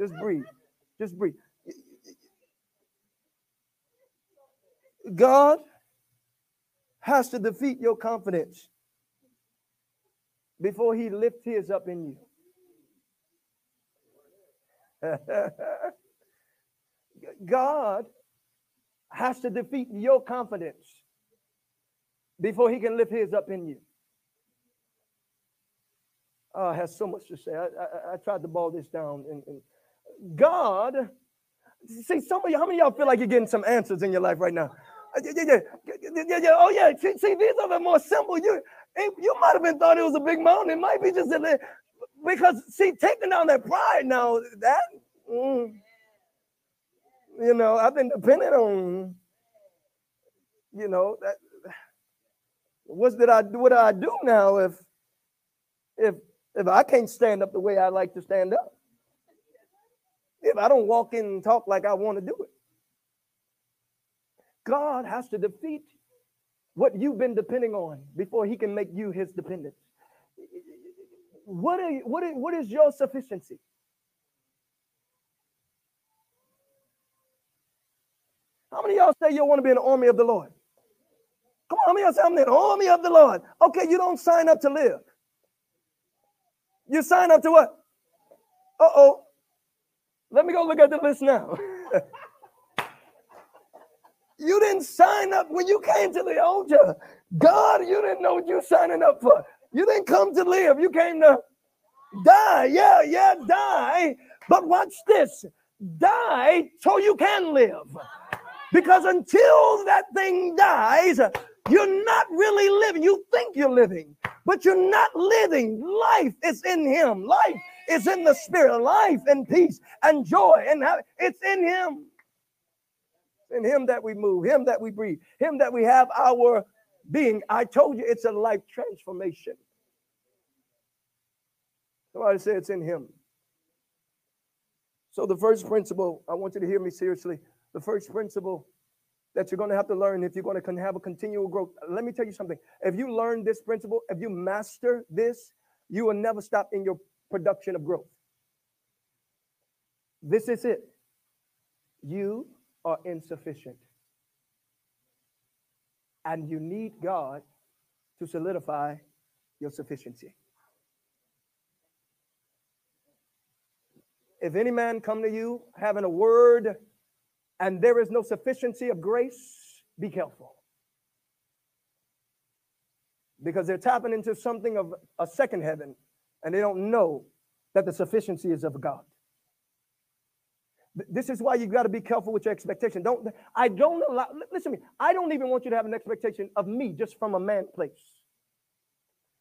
Just breathe. Just breathe. God has to defeat your confidence before he lift his up in you. God has to defeat your confidence before he can lift his up in you. Oh, I have so much to say. I, I, I tried to ball this down. And, and, God, see, some of you, how many y'all feel like you're getting some answers in your life right now? Yeah, yeah, yeah, yeah, yeah. Oh, yeah. See, see, these are the more simple. You, you might have been thought it was a big mountain. It might be just a little, because see, taking down that pride now, that mm, you know, I've been dependent on, you know, that what did I do? What do I do now if if if I can't stand up the way I like to stand up? If I don't walk in and talk like I want to do it. God has to defeat what you've been depending on before he can make you his dependent. What, are, what, is, what is your sufficiency? How many y'all say you want to be in the army of the Lord? Come on, how many y'all say I'm in the army of the Lord? Okay, you don't sign up to live. You sign up to what? Uh-oh. Let me go look at the list now. You didn't sign up when you came to the altar. God, you didn't know what you signing up for. You didn't come to live. You came to die. Yeah, yeah, die. But watch this. Die so you can live. Because until that thing dies, you're not really living. You think you're living, but you're not living. Life is in Him. Life is in the Spirit. Life and peace and joy and it's in Him in him that we move, him that we breathe, him that we have our being. I told you it's a life transformation. Somebody say it's in him. So, the first principle, I want you to hear me seriously. The first principle that you're going to have to learn if you're going to have a continual growth. Let me tell you something. If you learn this principle, if you master this, you will never stop in your production of growth. This is it. You are insufficient. And you need God to solidify your sufficiency. If any man come to you having a word and there is no sufficiency of grace, be careful. Because they're tapping into something of a second heaven and they don't know that the sufficiency is of God. This is why you got to be careful with your expectation. Don't I don't allow listen to me. I don't even want you to have an expectation of me just from a man place.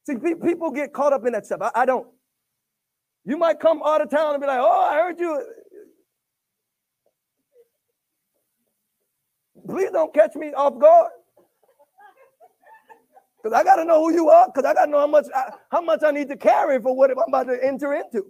See, people get caught up in that stuff. I, I don't. You might come out of town and be like, "Oh, I heard you." Please don't catch me off guard. Because I got to know who you are, because I got to know how much I, how much I need to carry for what I'm about to enter into.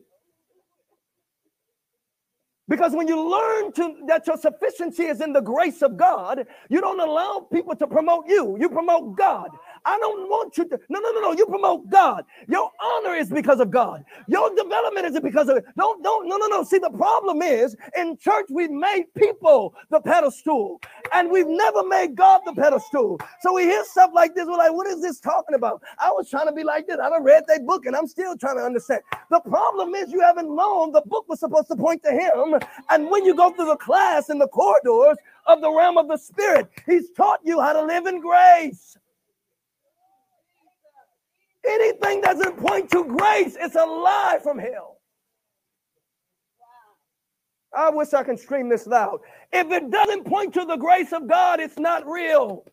Because when you learn to that your sufficiency is in the grace of God, you don't allow people to promote you. You promote God. I don't want you to. No, no, no, no. You promote God. Your honor is because of God. Your development is because of it. Don't, don't, no, no, no. See, the problem is in church we've made people the pedestal, and we've never made God the pedestal. So we hear stuff like this. We're like, what is this talking about? I was trying to be like this. I don't read that book, and I'm still trying to understand. The problem is you haven't known the book was supposed to point to Him and when you go through the class in the corridors of the realm of the spirit, he's taught you how to live in grace. Anything doesn't point to grace, it's a lie from hell. I wish I can scream this loud. If it doesn't point to the grace of God, it's not real.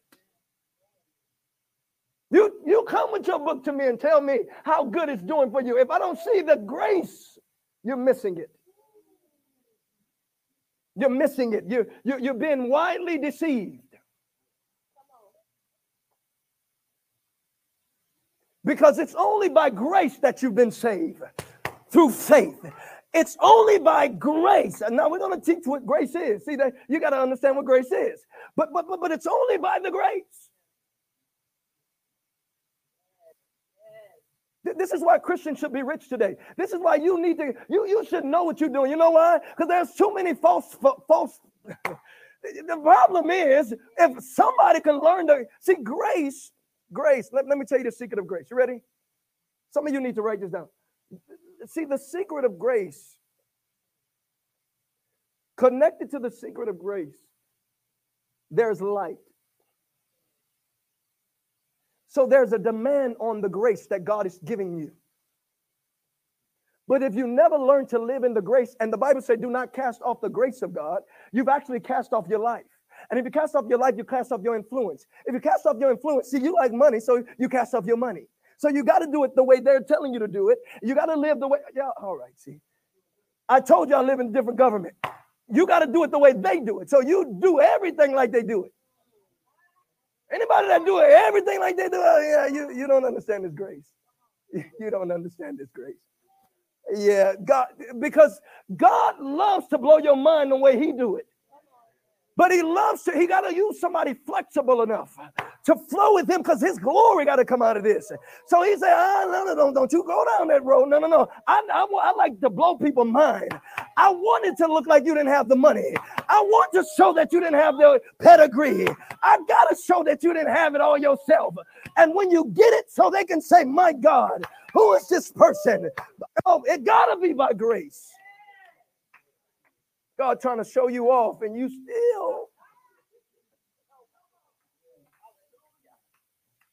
You, you come with your book to me and tell me how good it's doing for you. If I don't see the grace, you're missing it. You're missing it. You, you, you're being widely deceived. Because it's only by grace that you've been saved through faith. It's only by grace. And now we're going to teach what grace is. See that you got to understand what grace is. But but but but it's only by the grace. This is why Christians should be rich today. This is why you need to, you, you should know what you're doing. You know why? Because there's too many false, false. the problem is if somebody can learn to see grace, grace, let, let me tell you the secret of grace. You ready? Some of you need to write this down. See, the secret of grace, connected to the secret of grace, there's light. So there's a demand on the grace that God is giving you. But if you never learn to live in the grace, and the Bible said, do not cast off the grace of God, you've actually cast off your life. And if you cast off your life, you cast off your influence. If you cast off your influence, see, you like money, so you cast off your money. So you got to do it the way they're telling you to do it. You got to live the way, yeah, all right, see. I told you I live in a different government. You got to do it the way they do it. So you do everything like they do it. Anybody that do it, everything like they do, oh, yeah, you, you don't understand this grace. You don't understand this grace. Yeah, God, because God loves to blow your mind the way He do it. But he loves to, he got to use somebody flexible enough to flow with him because his glory got to come out of this. So he said, oh, no, no, no, don't you go down that road. No, no, no. I, I, I like to blow people's mind. I wanted to look like you didn't have the money. I want to show that you didn't have the pedigree. I got to show that you didn't have it all yourself. And when you get it, so they can say, my God, who is this person? Oh, it got to be by grace. God trying to show you off, and you still.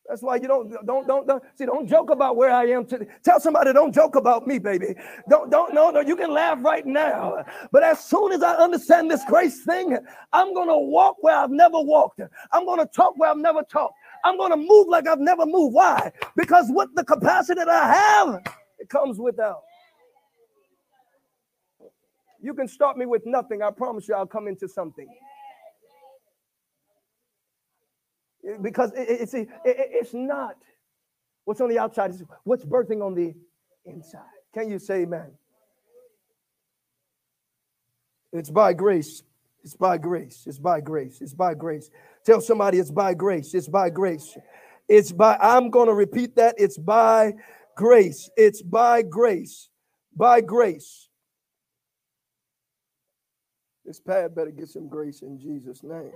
That's why you don't don't don't, don't see. Don't joke about where I am today. Tell somebody, don't joke about me, baby. Don't don't no no. You can laugh right now, but as soon as I understand this grace thing, I'm gonna walk where I've never walked. I'm gonna talk where I've never talked. I'm gonna move like I've never moved. Why? Because with the capacity that I have, it comes without. You can start me with nothing. I promise you, I'll come into something. Because it, it, it's, it, it's not what's on the outside, it's what's birthing on the inside. Can you say amen? It's by grace. It's by grace. It's by grace. It's by grace. Tell somebody it's by grace. It's by grace. It's by, I'm going to repeat that. It's by grace. It's by grace. By grace. This pad better get some grace in Jesus' name.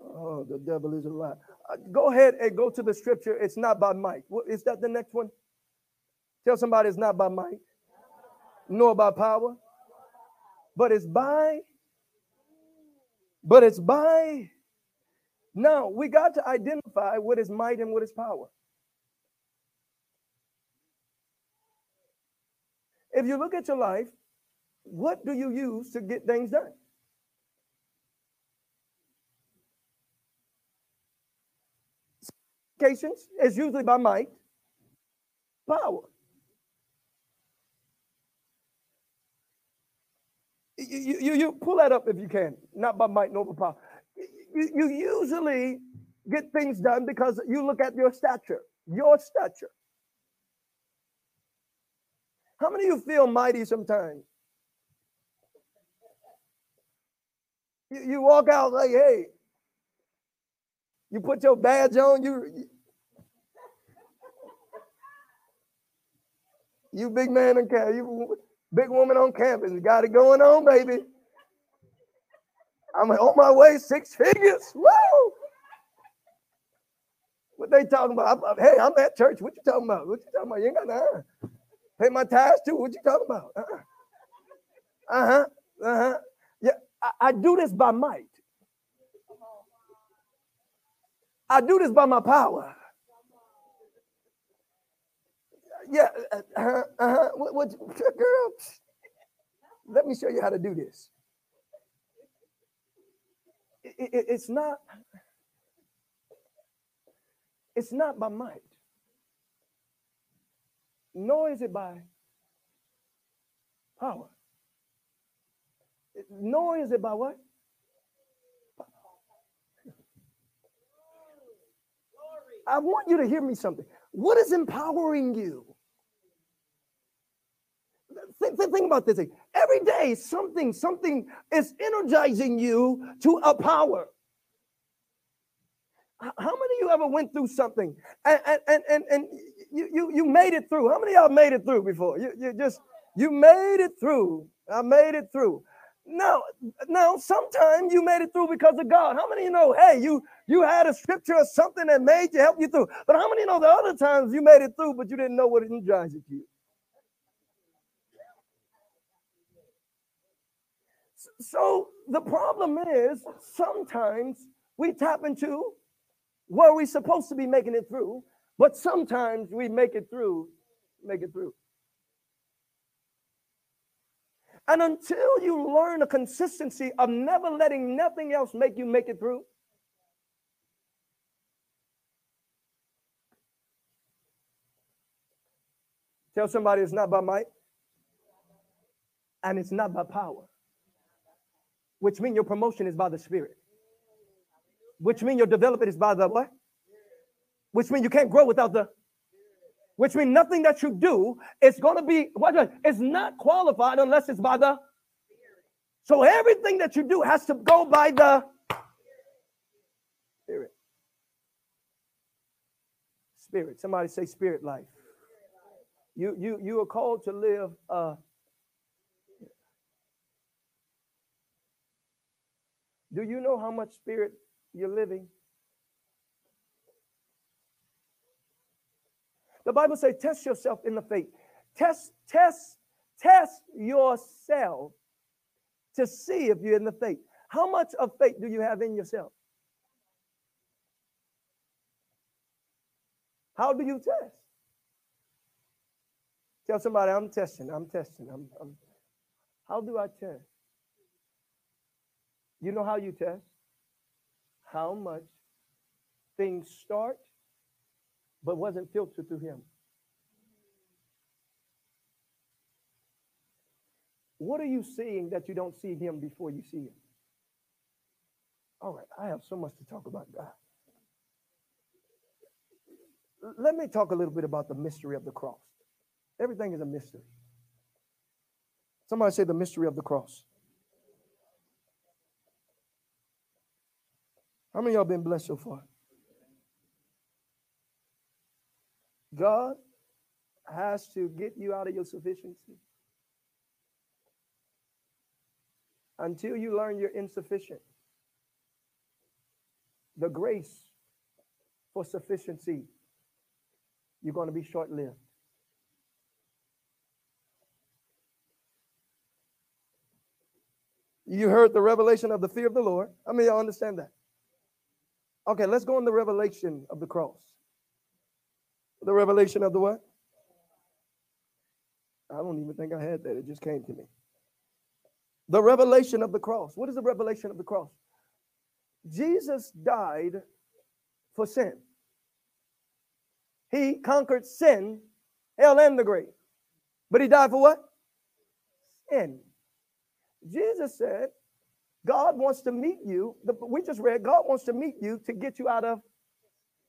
Oh, the devil is a lie. Uh, go ahead and go to the scripture. It's not by might. Is that the next one? Tell somebody it's not by might, nor by power, but it's by. But it's by. Now we got to identify what is might and what is power. If you look at your life, what do you use to get things done? Occasions is usually by might, power. You, you, you pull that up if you can, not by might nor by power. You, you usually get things done because you look at your stature, your stature. How many of you feel mighty sometimes? You, you walk out like, hey, you put your badge on, you you big man on campus, you big woman on campus, you got it going on, baby. I'm on my way, six figures. Woo! What they talking about? I'm, hey, I'm at church. What you talking about? What you talking about? You ain't got nothing. Pay my tithes too. What you talking about? Uh-huh. Uh-huh. Uh-huh. Yeah, I, I do this by might. I do this by my power. Yeah, uh-huh, uh-huh. What, what, girl? Let me show you how to do this. It, it, it's not. It's not by might, nor is it by power, nor is it by what? I want you to hear me something. What is empowering you? Think, think, about this. Every day, something, something is energizing you to a power. How many of you ever went through something and, and, and, and you, you, you made it through? How many y'all made it through before? You, you just, you made it through. I made it through. No, now sometimes you made it through because of God. How many you know? Hey, you you had a scripture or something that made you help you through. But how many know the other times you made it through, but you didn't know what it energized you? So the problem is sometimes we tap into where we're supposed to be making it through, but sometimes we make it through, make it through. And until you learn a consistency of never letting nothing else make you make it through, tell somebody it's not by might and it's not by power, which means your promotion is by the Spirit, which means your development is by the what? Which means you can't grow without the which means nothing that you do is going to be what is not qualified unless it's by the so everything that you do has to go by the spirit. Spirit. Somebody say spirit life. You you you are called to live uh do you know how much spirit you're living The Bible says, test yourself in the faith. Test, test, test yourself to see if you're in the faith. How much of faith do you have in yourself? How do you test? Tell somebody, I'm testing, I'm testing. I'm, I'm. How do I test? You know how you test? How much things start but wasn't filtered through him. What are you seeing that you don't see him before you see him? All right, I have so much to talk about God. Let me talk a little bit about the mystery of the cross. Everything is a mystery. Somebody say the mystery of the cross. How many y'all been blessed so far? God has to get you out of your sufficiency. Until you learn you're insufficient, the grace for sufficiency, you're going to be short lived. You heard the revelation of the fear of the Lord. I mean, y'all understand that. Okay, let's go on the revelation of the cross. The revelation of the what? I don't even think I had that. It just came to me. The revelation of the cross. What is the revelation of the cross? Jesus died for sin. He conquered sin, hell, and the grave. But he died for what? Sin. Jesus said, God wants to meet you. We just read, God wants to meet you to get you out of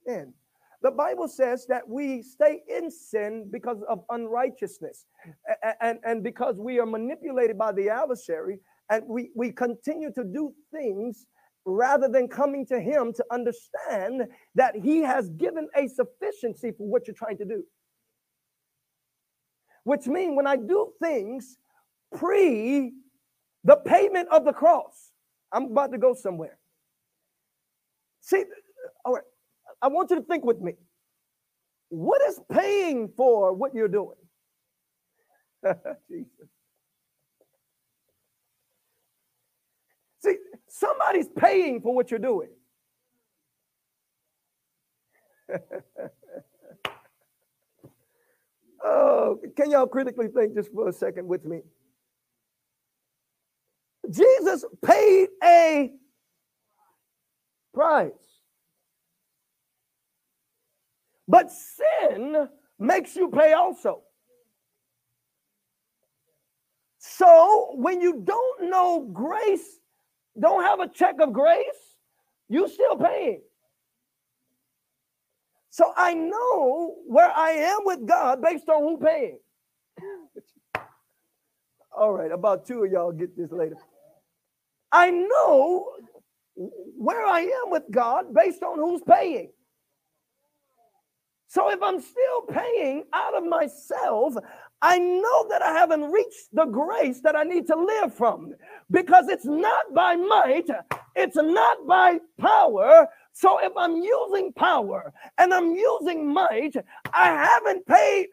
sin. The Bible says that we stay in sin because of unrighteousness and, and, because we are manipulated by the adversary and we, we continue to do things rather than coming to Him to understand that He has given a sufficiency for what you're trying to do. Which means when I do things pre the payment of the cross, I'm about to go somewhere. See, all right, I want you to think with me. What is paying for what you're doing? Jesus. See, somebody's paying for what you're doing. oh, can y'all critically think just for a second with me? Jesus paid a price. But sin makes you pay also. So when you don't know grace, don't have a check of grace, you still paying. So I know where I am with God based on who paying. All right, about two of y'all get this later. I know where I am with God based on who's paying. So if I'm still paying out of myself, I know that I haven't reached the grace that I need to live from because it's not by might, it's not by power. So if I'm using power and I'm using might, I haven't paid,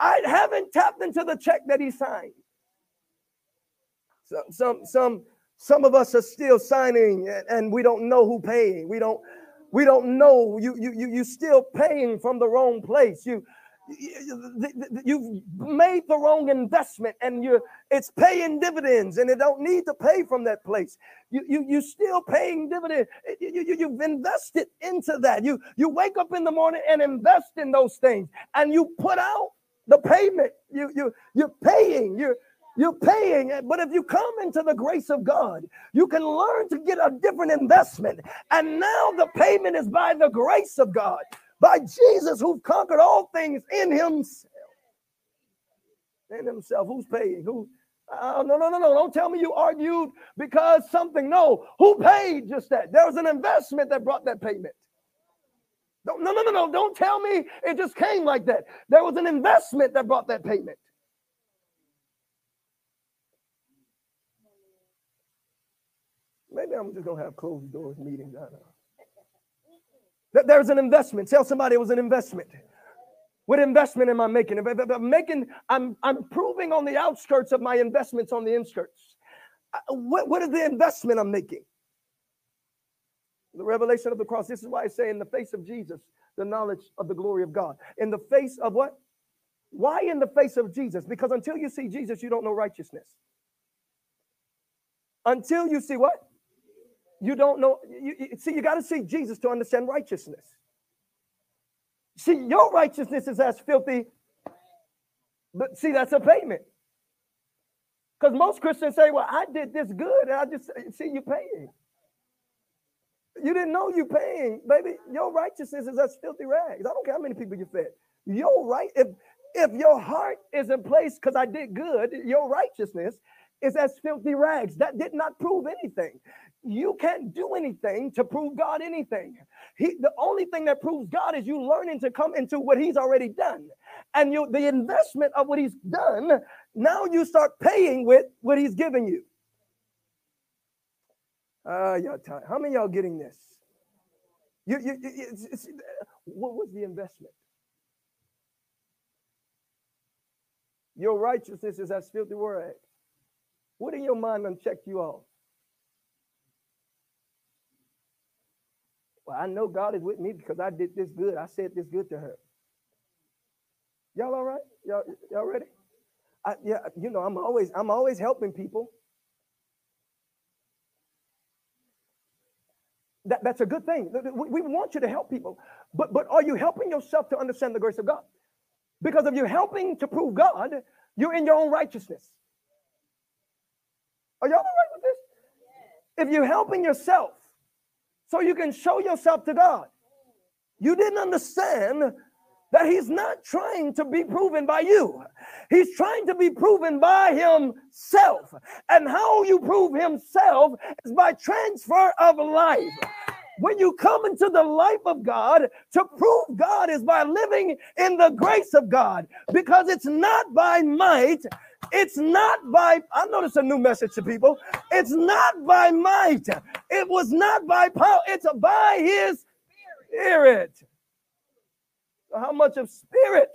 I haven't tapped into the check that he signed. Some, some, some, some of us are still signing and we don't know who paying. We don't, we don't know. You, you, you, you still paying from the wrong place. You, you've made the wrong investment and you're it's paying dividends and it don't need to pay from that place. You, you you're still paying dividends you, you, you've invested into that. You you wake up in the morning and invest in those things and you put out the payment. You you you're paying. You're you're paying it, but if you come into the grace of God, you can learn to get a different investment. And now the payment is by the grace of God, by Jesus who conquered all things in himself. In himself. Who's paying? Who? Uh, no, no, no, no. Don't tell me you argued because something. No. Who paid just that? There was an investment that brought that payment. No, no, no, no. Don't tell me it just came like that. There was an investment that brought that payment. Maybe I'm just gonna have closed doors meetings. I know. There's an investment. Tell somebody it was an investment. What investment am I making? I'm making, I'm I'm proving on the outskirts of my investments on the inskirts. Uh, what, what is the investment I'm making? The revelation of the cross. This is why I say, in the face of Jesus, the knowledge of the glory of God. In the face of what? Why in the face of Jesus? Because until you see Jesus, you don't know righteousness. Until you see what? You don't know. You, you, see, you got to see Jesus to understand righteousness. See, your righteousness is as filthy, but see, that's a payment. Because most Christians say, Well, I did this good, and I just see you paying. You didn't know you paying, baby. Your righteousness is as filthy rags. I don't care how many people you fed. Your right, if if your heart is in place because I did good, your righteousness is as filthy rags. That did not prove anything you can't do anything to prove God anything. He, the only thing that proves God is you learning to come into what He's already done. And you, the investment of what He's done, now you start paying with what He's given you. Uh, y'all. How many y'all getting this? You, you, it's, it's, what was the investment? Your righteousness is as filthy rags. What in your mind unchecked you off? Well, I know God is with me because I did this good. I said this good to her. Y'all all right? Y'all, y'all ready? I, yeah, you know, I'm always I'm always helping people. That, that's a good thing. We, we want you to help people. But but are you helping yourself to understand the grace of God? Because if you're helping to prove God, you're in your own righteousness. Are y'all all right with this? If you're helping yourself so you can show yourself to God. You didn't understand that he's not trying to be proven by you. He's trying to be proven by himself. And how you prove himself is by transfer of life. When you come into the life of God, to prove God is by living in the grace of God because it's not by might, it's not by, I notice a new message to people. It's not by might, it was not by power, it's by his spirit. How much of spirit?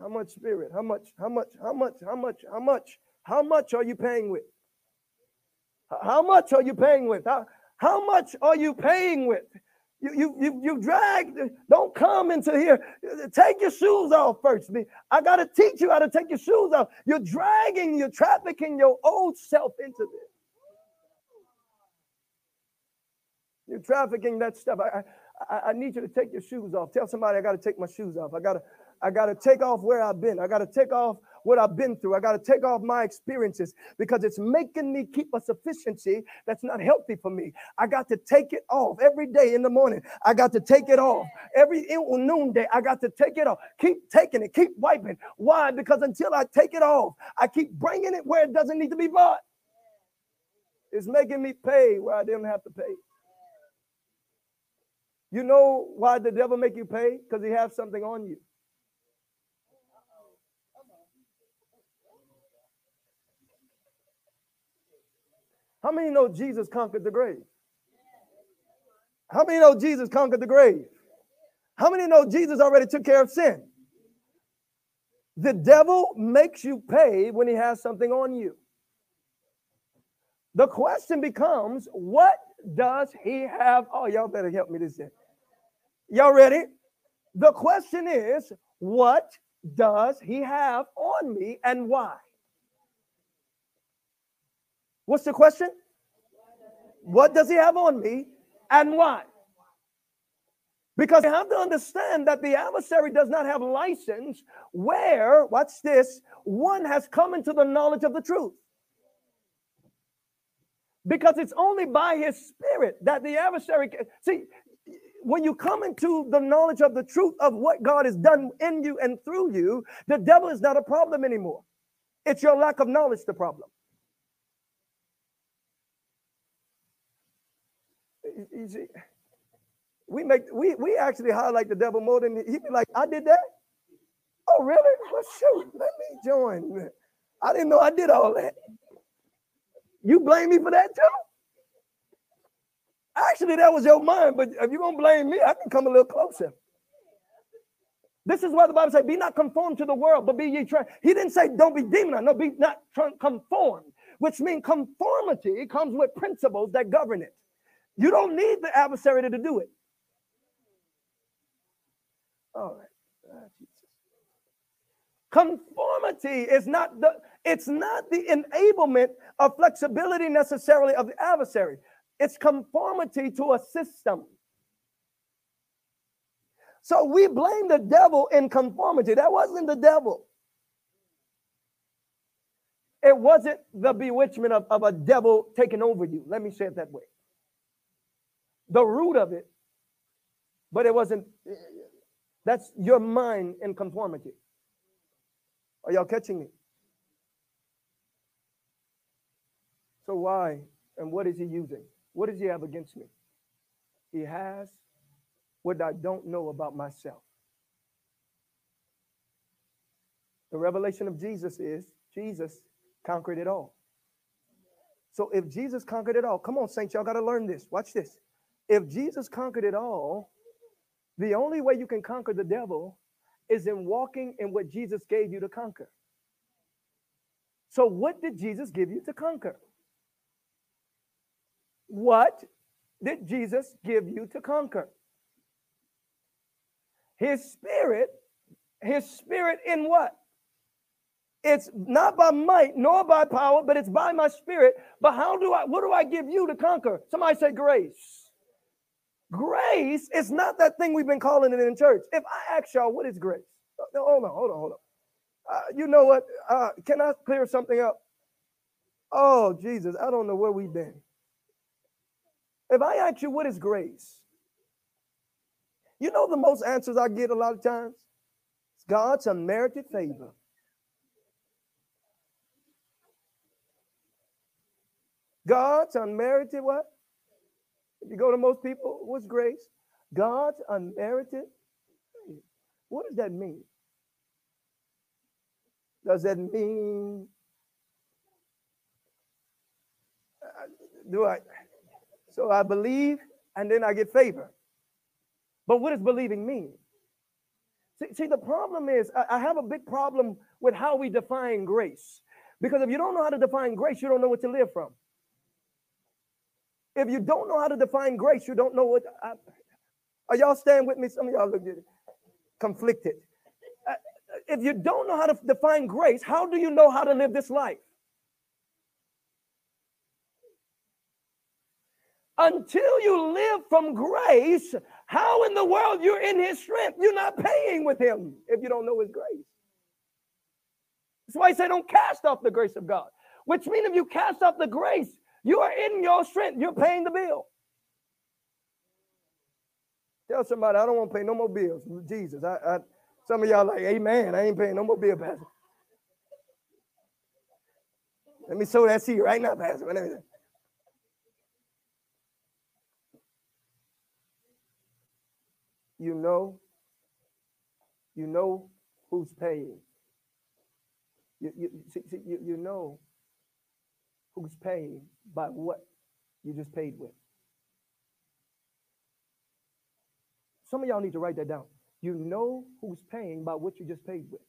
How much spirit? How much? How much? How much? How much? How much? How much are you paying with? How much are you paying with? How, how much are you paying with? You, you, you, you drag, don't come into here. Take your shoes off first. I got to teach you how to take your shoes off. You're dragging, you're trafficking your old self into this. You're trafficking that stuff. I, I, I need you to take your shoes off. Tell somebody I got to take my shoes off. I got to I got to take off where I've been. I got to take off what I've been through. I got to take off my experiences because it's making me keep a sufficiency that's not healthy for me. I got to take it off every day in the morning. I got to take it off every noonday. I got to take it off. Keep taking it. Keep wiping. Why? Because until I take it off, I keep bringing it where it doesn't need to be bought. It's making me pay where I didn't have to pay. You know why the devil make you pay? Because he has something on you. How many know Jesus conquered the grave? How many know Jesus conquered the grave? How many know Jesus already took care of sin? The devil makes you pay when he has something on you. The question becomes, what does he have? Oh, y'all better help me this year. Y'all ready? The question is, what does he have on me and why? What's the question? What does he have on me and why? Because you have to understand that the adversary does not have license where, watch this, one has come into the knowledge of the truth. Because it's only by his spirit that the adversary can see when you come into the knowledge of the truth of what God has done in you and through you, the devil is not a problem anymore. It's your lack of knowledge the problem. You see, we make we we actually highlight the devil more than he'd be like, I did that. Oh, really? Well, shoot, let me join. I didn't know I did all that. You blame me for that too? Actually, that was your mind, but if you're gonna blame me, I can come a little closer. This is why the Bible says, "Be not conformed to the world, but be ye tra-. He didn't say, "Don't be demonized." No, be not conformed, which means conformity comes with principles that govern it. You don't need the adversary to do it. All right. Ah, Conformity is not the it's not the enablement of flexibility necessarily of the adversary. It's conformity to a system. So we blame the devil in conformity. That wasn't the devil. It wasn't the bewitchment of, of a devil taking over you. Let me say it that way the root of it, but it wasn't. That's your mind in conformity. Are y'all catching me? So why and what is he using? What does he have against me? He has what I don't know about myself. The revelation of Jesus is Jesus conquered it all. So if Jesus conquered it all, come on, saints, y'all got to learn this. Watch this. If Jesus conquered it all, the only way you can conquer the devil is in walking in what Jesus gave you to conquer. So, what did Jesus give you to conquer? What did Jesus give you to conquer? His spirit, his spirit in what? It's not by might nor by power, but it's by my spirit. But how do I, what do I give you to conquer? Somebody say grace. Grace is not that thing we've been calling it in church. If I ask y'all, what is grace? Hold on, hold on, hold on. Uh, you know what? Uh, can I clear something up? Oh, Jesus, I don't know where we've been. If I ask you, what is grace? You know the most answers I get a lot of times? It's God's unmerited favor. God's unmerited what? If you go to most people, what's grace? God's unmerited. What does that mean? Does that mean uh, do I so I believe and then I get favor? But what does believing mean? See, see the problem is I, I have a big problem with how we define grace. Because if you don't know how to define grace, you don't know what to live from. If you don't know how to define grace, you don't know what. I, are y'all staying with me? Some of y'all look conflicted. Uh, if you don't know how to define grace, how do you know how to live this life? Until you live from grace, how in the world you're in his strength? You're not paying with him if you don't know his grace. That's why I say don't cast off the grace of God. Which means if you cast off the grace, you are in your strength. You're paying the bill. Tell somebody, I don't want to pay no more bills. Jesus. I, I some of y'all like, Amen. I ain't paying no more bill, Pastor. Let me sow that seed right now, Pastor. You know, you know who's paying. You, you, you, you know who's paying by what you just paid with. Some of y'all need to write that down. You know who's paying by what you just paid with.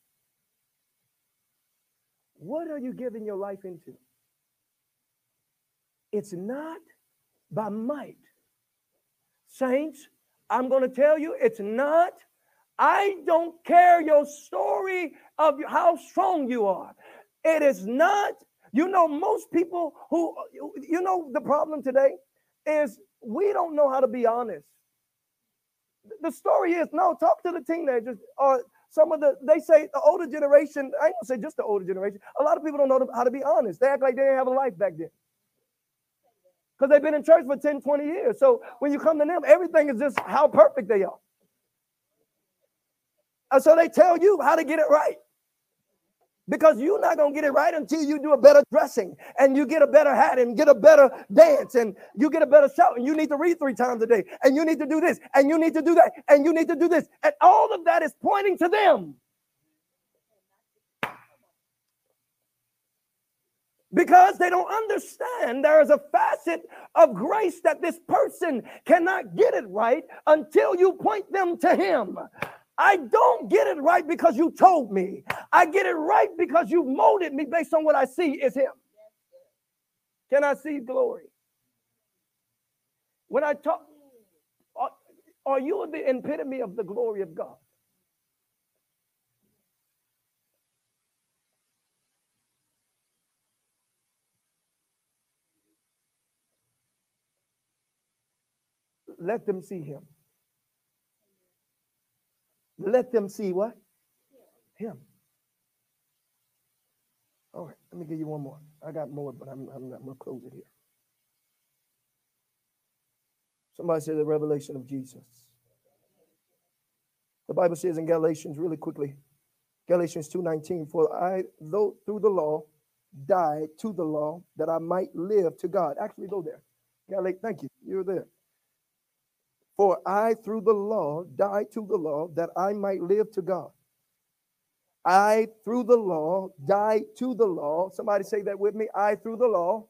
What are you giving your life into? It's not by might. Saints, I'm going to tell you, it's not. I don't care your story of how strong you are. It is not you know, most people who, you know, the problem today is we don't know how to be honest. The story is no, talk to the teenagers or some of the, they say the older generation, I ain't gonna say just the older generation, a lot of people don't know how to be honest. They act like they didn't have a life back then. Because they've been in church for 10, 20 years. So when you come to them, everything is just how perfect they are. And so they tell you how to get it right because you're not going to get it right until you do a better dressing and you get a better hat and get a better dance and you get a better shout and you need to read three times a day and you need to do this and you need to do that and you need to do this. And all of that is pointing to them. Because they don't understand there is a facet of grace that this person cannot get it right until you point them to him I don't get it right because you told me. I get it right because you molded me based on what I see is Him. Can I see glory? When I talk, are, are you the epitome of the glory of God? Let them see Him. Let them see what? Him. All right, let me give you one more. I got more, but I'm, I'm, I'm going to close it here. Somebody said the revelation of Jesus. The Bible says in Galatians, really quickly, Galatians 2:19, for I, though through the law, died to the law that I might live to God. Actually, go there. Galatians, thank you. You're there. For I, through the law, died to the law that I might live to God. I, through the law, died to the law. Somebody say that with me. I, through the law,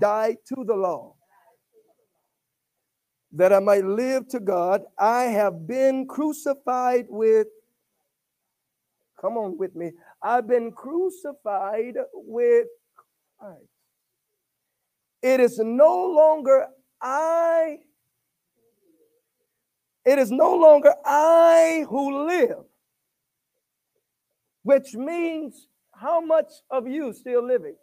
died to the law. That I might live to God. I have been crucified with, come on with me. I've been crucified with Christ. It is no longer I it is no longer I who live, which means how much of you still living?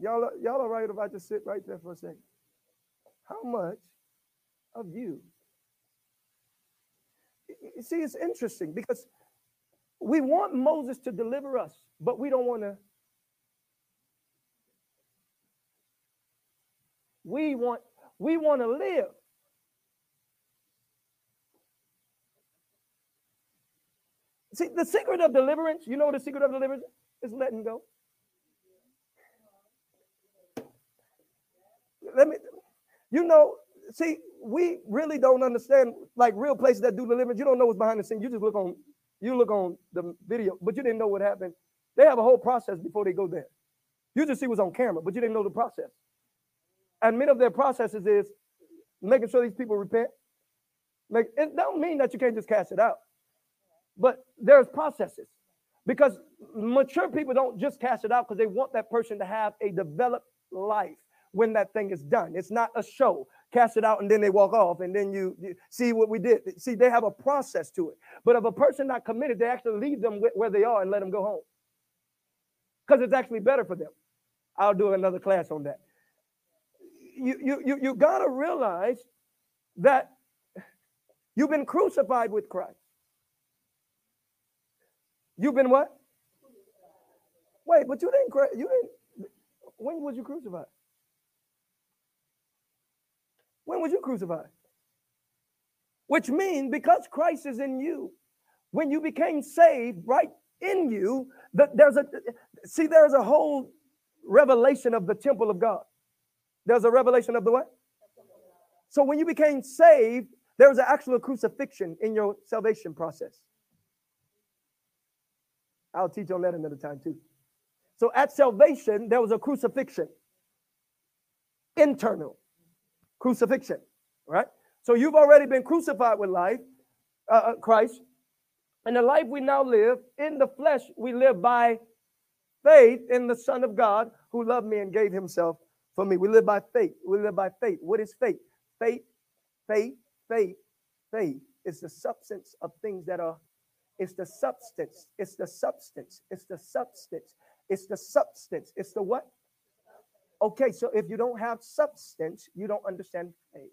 Y'all, y'all are right if I just sit right there for a second. How much of you? You see, it's interesting because we want Moses to deliver us, but we don't want to We want we want to live. See, the secret of deliverance, you know the secret of deliverance is letting go. Let me, you know, see, we really don't understand like real places that do deliverance. You don't know what's behind the scene. You just look on, you look on the video, but you didn't know what happened. They have a whole process before they go there. You just see what's on camera, but you didn't know the process. And many of their processes is making sure these people repent. Like it don't mean that you can't just cast it out, but there's processes because mature people don't just cast it out because they want that person to have a developed life when that thing is done. It's not a show. Cast it out and then they walk off and then you, you see what we did. See, they have a process to it. But if a person not committed, they actually leave them where they are and let them go home because it's actually better for them. I'll do another class on that. You, you, you, you got to realize that you've been crucified with Christ. You've been what? Wait, but you didn't. You didn't. When was you crucified? When was you crucified? Which means because Christ is in you, when you became saved, right in you, that there's a see, there's a whole revelation of the temple of God. There's a revelation of the what? So when you became saved, there was an actual crucifixion in your salvation process. I'll teach on that another time too. So at salvation, there was a crucifixion, internal crucifixion, right? So you've already been crucified with life, uh, uh, Christ, and the life we now live in the flesh, we live by faith in the Son of God who loved me and gave himself for me. We live by faith. We live by faith. What is faith? Faith, faith, faith, faith is the substance of things that are, it's the substance. It's the substance. It's the substance. It's the substance. It's the what? Okay, so if you don't have substance, you don't understand faith.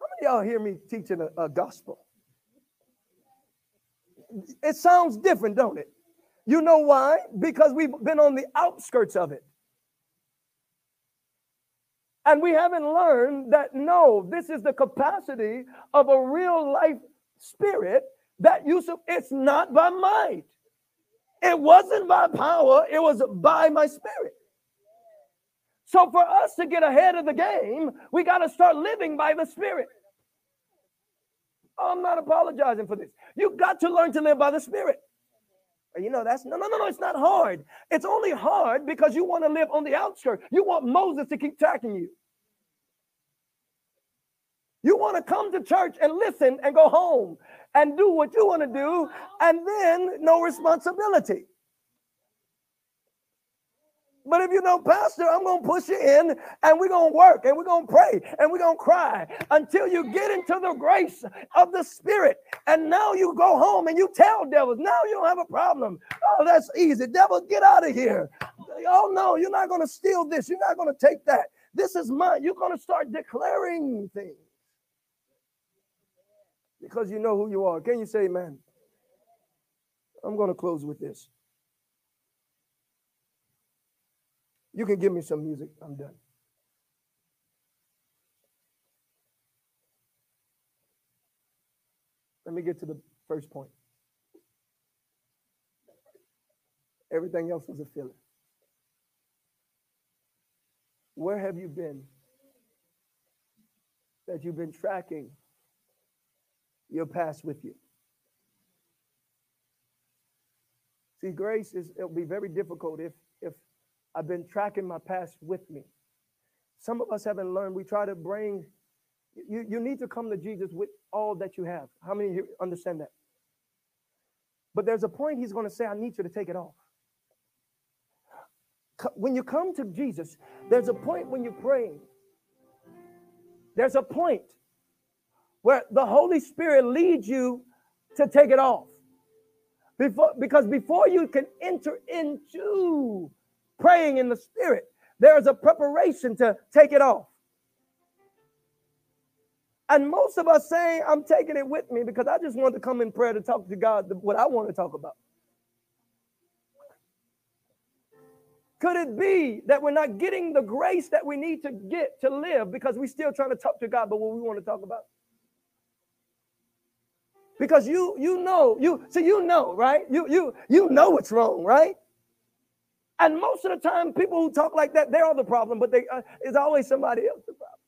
How many y'all hear me teaching a, a gospel? It sounds different, don't it? You know why? Because we've been on the outskirts of it. And we haven't learned that no, this is the capacity of a real life spirit that Yusuf, it's not by might. It wasn't by power, it was by my spirit. So for us to get ahead of the game, we got to start living by the spirit. I'm not apologizing for this. You got to learn to live by the spirit. You know, that's no, no, no, no. It's not hard. It's only hard because you want to live on the outskirts. You want Moses to keep tracking you. You want to come to church and listen and go home and do what you want to do, and then no responsibility. But if you know, Pastor, I'm going to push you in and we're going to work and we're going to pray and we're going to cry until you get into the grace of the Spirit. And now you go home and you tell devils, now you don't have a problem. Oh, that's easy. Devil, get out of here. Oh, no, you're not going to steal this. You're not going to take that. This is mine. You're going to start declaring things because you know who you are. Can you say amen? I'm going to close with this. You can give me some music. I'm done. Let me get to the first point. Everything else was a filler. Where have you been that you've been tracking your past with you. See, grace is it'll be very difficult if if I've been tracking my past with me. Some of us haven't learned. We try to bring you, you need to come to Jesus with all that you have. How many understand that? But there's a point he's going to say, I need you to take it off. When you come to Jesus, there's a point when you're praying. There's a point where the Holy Spirit leads you to take it off. Before, because before you can enter into praying in the Spirit, there is a preparation to take it off. And most of us saying, I'm taking it with me because I just want to come in prayer to talk to God what I want to talk about. Could it be that we're not getting the grace that we need to get to live because we're still trying to talk to God, but what we want to talk about? Because you you know you see you know right you you you know what's wrong right, and most of the time people who talk like that they're the problem, but they uh, it's always somebody else the problem.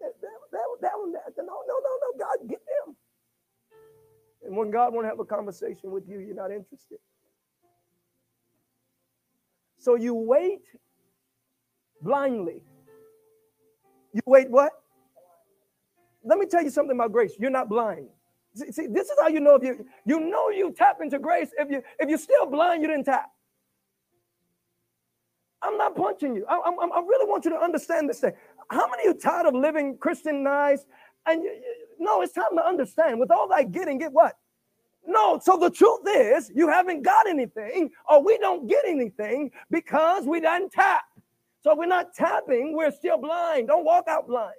That, that, that, one, that, no, no, no, no, God, get them. And when God want to have a conversation with you, you're not interested. So you wait blindly. You wait what? Let me tell you something about grace. You're not blind. See, see, this is how you know if you you know you tap into grace. If you if you're still blind, you didn't tap. I'm not punching you. I, I, I really want you to understand this thing. How many of you tired of living Christianized? And you, you, no, it's time to understand. With all that getting, get what? No, so the truth is, you haven't got anything, or we don't get anything because we didn't tap. So we're not tapping, we're still blind. Don't walk out blind.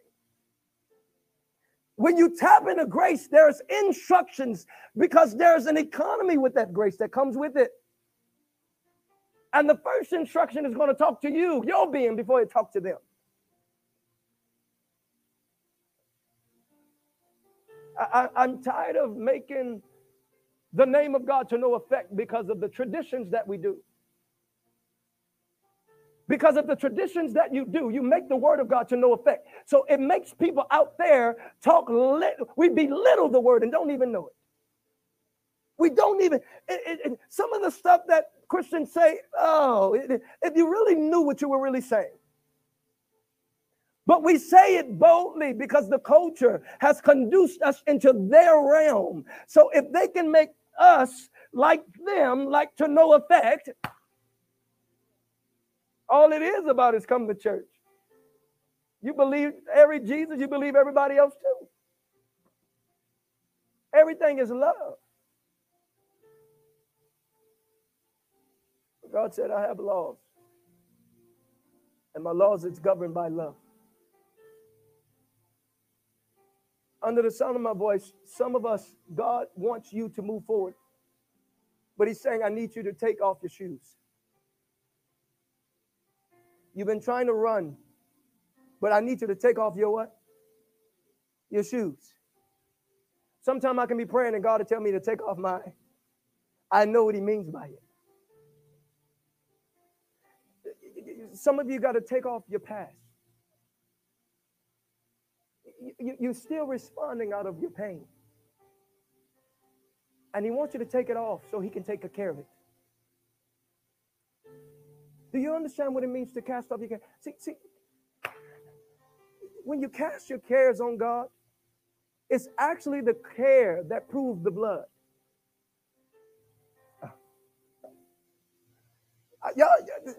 When you tap into grace, there's instructions because there's an economy with that grace that comes with it. And the first instruction is going to talk to you, your being, before it talks to them. I, am tired of making the name of God to no effect because of the traditions that we do. Because of the traditions that you do, you make the word of God to no effect. So it makes people out there talk, we belittle the word and don't even know it. We don't even, it, it, some of the stuff that Christians say, oh, if you really knew what you were really saying. But we say it boldly because the culture has conduced us into their realm. So if they can make us like them, like to no effect, all it is about is come to church. You believe every Jesus, you believe everybody else too. Everything is love. God said, I have laws. And my laws is governed by love. under the sound of my voice, some of us, God wants you to move forward. But He's saying, I need you to take off your shoes. You've been trying to run, but I need you to take off your what? Your shoes. Sometimes I can be praying and God will tell me to take off my. I know what He means by it. Some of you got to take off your past you, are still responding out of your pain. And he wants you to take it off so he can take care of it. Do you understand what it means to cast off your care? See, see, when you cast your cares on God, it's actually the care that proves the blood. Uh, y'all,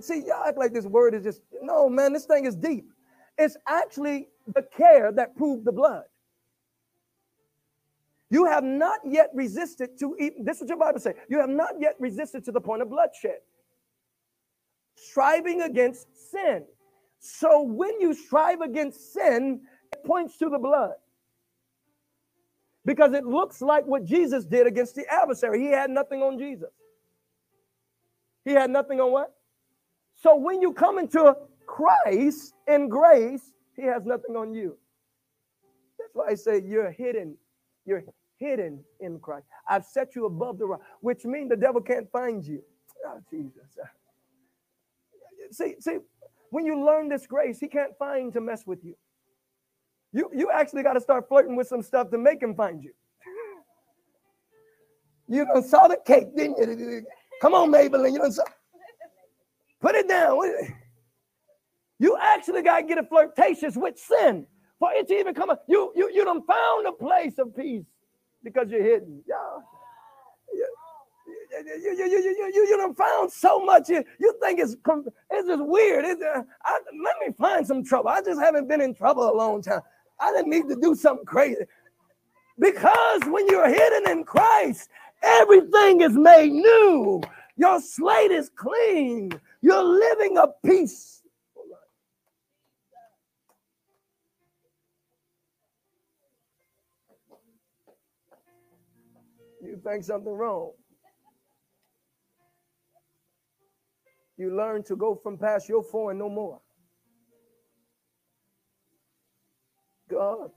see, y'all act like this word is just, no, man, this thing is deep. It's actually the care that proved the blood. You have not yet resisted to eat. This is what your Bible says. You have not yet resisted to the point of bloodshed. Striving against sin. So when you strive against sin, it points to the blood. Because it looks like what Jesus did against the adversary. He had nothing on Jesus. He had nothing on what? So when you come into Christ in grace, he has nothing on you. That's why I say you're hidden. You're hidden in Christ. I've set you above the rock, which means the devil can't find you. Oh, Jesus. See, see, when you learn this grace, he can't find to mess with you. You, you actually got to start flirting with some stuff to make him find you. You done saw the cake, didn't you? Come on, Maybelline. You done saw. Put it down. You actually got to get a flirtatious with sin for it to even come up. You, you, you done found a place of peace because you're hidden. Yeah. You, you, you, you, you, done found so much. You, you think it's, it's just weird. It's, uh, I, let me find some trouble. I just haven't been in trouble a long time. I didn't need to do something crazy. Because when you're hidden in Christ, everything is made new. Your slate is clean. You're living a peace you think something wrong. You learn to go from past your four and no more. God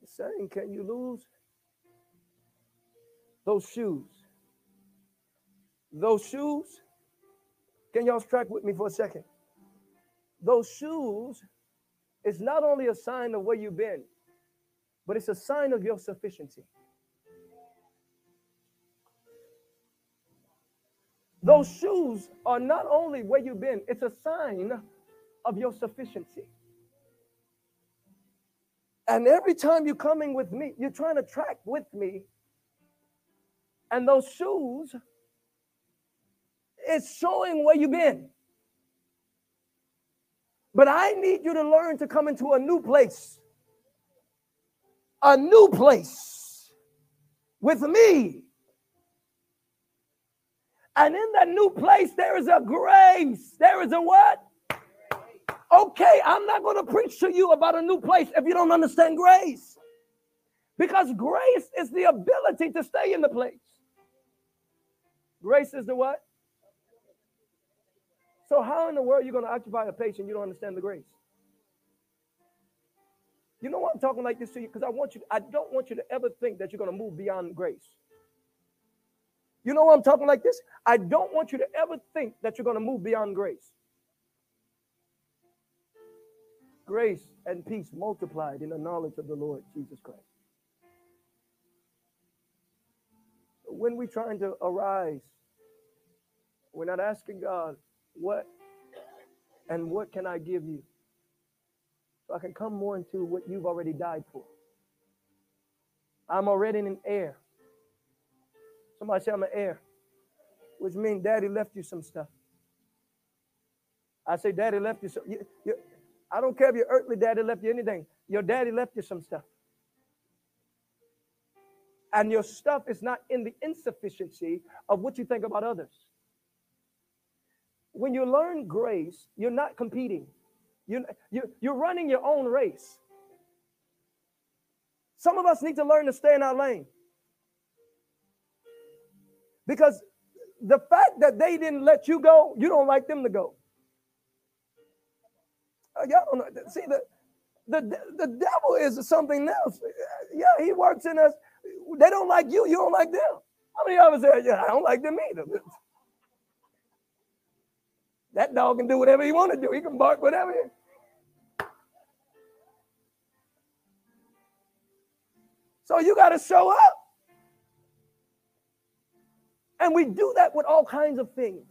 is saying, Can you lose those shoes? Those shoes, can y'all track with me for a second? Those shoes is not only a sign of where you've been, but it's a sign of your sufficiency. Those shoes are not only where you've been, it's a sign of your sufficiency. And every time you're coming with me, you're trying to track with me. And those shoes, it's showing where you've been. But I need you to learn to come into a new place. A new place with me. And in that new place, there is a grace. There is a what? Okay, I'm not going to preach to you about a new place if you don't understand grace. Because grace is the ability to stay in the place. Grace is the what? So, how in the world are you going to occupy a place and you don't understand the grace? You know why I'm talking like this to you? Because I want you, I don't want you to ever think that you're going to move beyond grace. You know why I'm talking like this? I don't want you to ever think that you're going to move beyond grace. Grace and peace multiplied in the knowledge of the Lord Jesus Christ. When we're trying to arise, we're not asking God, what and what can I give you? So I can come more into what you've already died for. I'm already in an heir. Somebody say I'm an heir, which means daddy left you some stuff. I say, Daddy left you some. You, you, I don't care if your earthly daddy left you anything. Your daddy left you some stuff. And your stuff is not in the insufficiency of what you think about others. When you learn grace, you're not competing. You, you, you're running your own race. Some of us need to learn to stay in our lane. Because the fact that they didn't let you go, you don't like them to go. Uh, y'all don't know. See, the, the, the devil is something else. Yeah, he works in us. They don't like you, you don't like them. How many of us say, yeah, I don't like them either. That dog can do whatever he want to do. He can bark whatever. So you got to show up. And we do that with all kinds of things.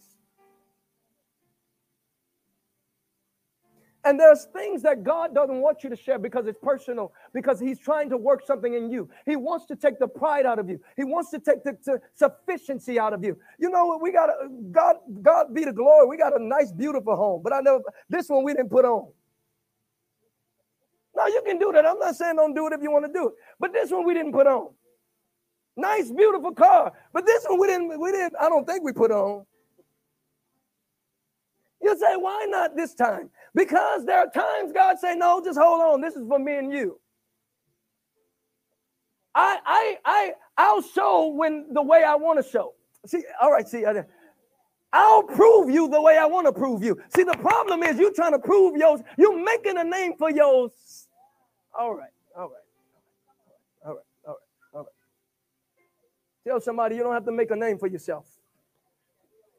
And there's things that God doesn't want you to share because it's personal, because He's trying to work something in you. He wants to take the pride out of you. He wants to take the, the sufficiency out of you. You know, what? we got a God, God be the glory. We got a nice, beautiful home, but I know this one we didn't put on. Now you can do that. I'm not saying don't do it if you want to do it, but this one we didn't put on. Nice, beautiful car. But this one we didn't, we didn't, I don't think we put on. You say, why not this time? Because there are times God say, no, just hold on. This is for me and you. I I I I'll show when the way I want to show. See, all right, see, I'll prove you the way I want to prove you. See, the problem is you trying to prove yours, you're making a name for yours. All right. Tell somebody you don't have to make a name for yourself.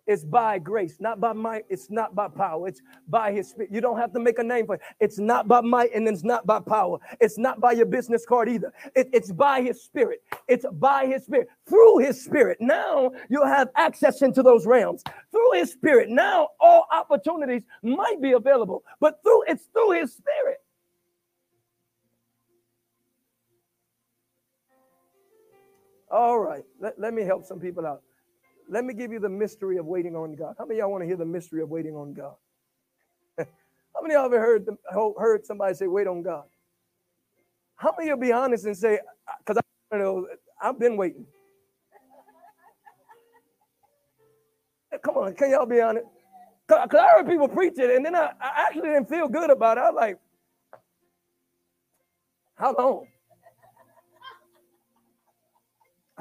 It's by grace, not by might. It's not by power. It's by His Spirit. You don't have to make a name for it. It's not by might and it's not by power. It's not by your business card either. It, it's by His Spirit. It's by His Spirit. Through His Spirit. Now you'll have access into those realms. Through His Spirit. Now all opportunities might be available, but through it's through His Spirit. All right, let, let me help some people out. Let me give you the mystery of waiting on God. How many y'all want to hear the mystery of waiting on God? How many y'all ever heard heard somebody say, "Wait on God"? How many of you be honest and say, "Because I know I've been waiting." Come on, can y'all be honest? Because I heard people preach it, and then I, I actually didn't feel good about it. I was like, "How long?"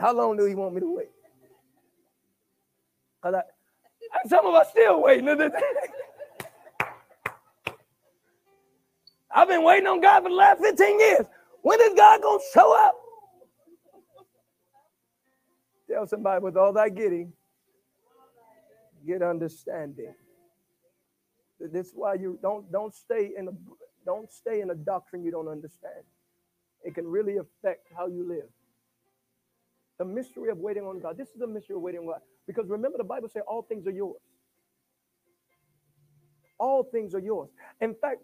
How long do he want me to wait? Cause I, And some of us still waiting. I've been waiting on God for the last 15 years. When is God to show up? Tell somebody with all that getting, get understanding. That's why you don't don't stay in a don't stay in a doctrine you don't understand. It can really affect how you live. The mystery of waiting on God. This is the mystery of waiting on God. Because remember, the Bible says all things are yours. All things are yours. In fact,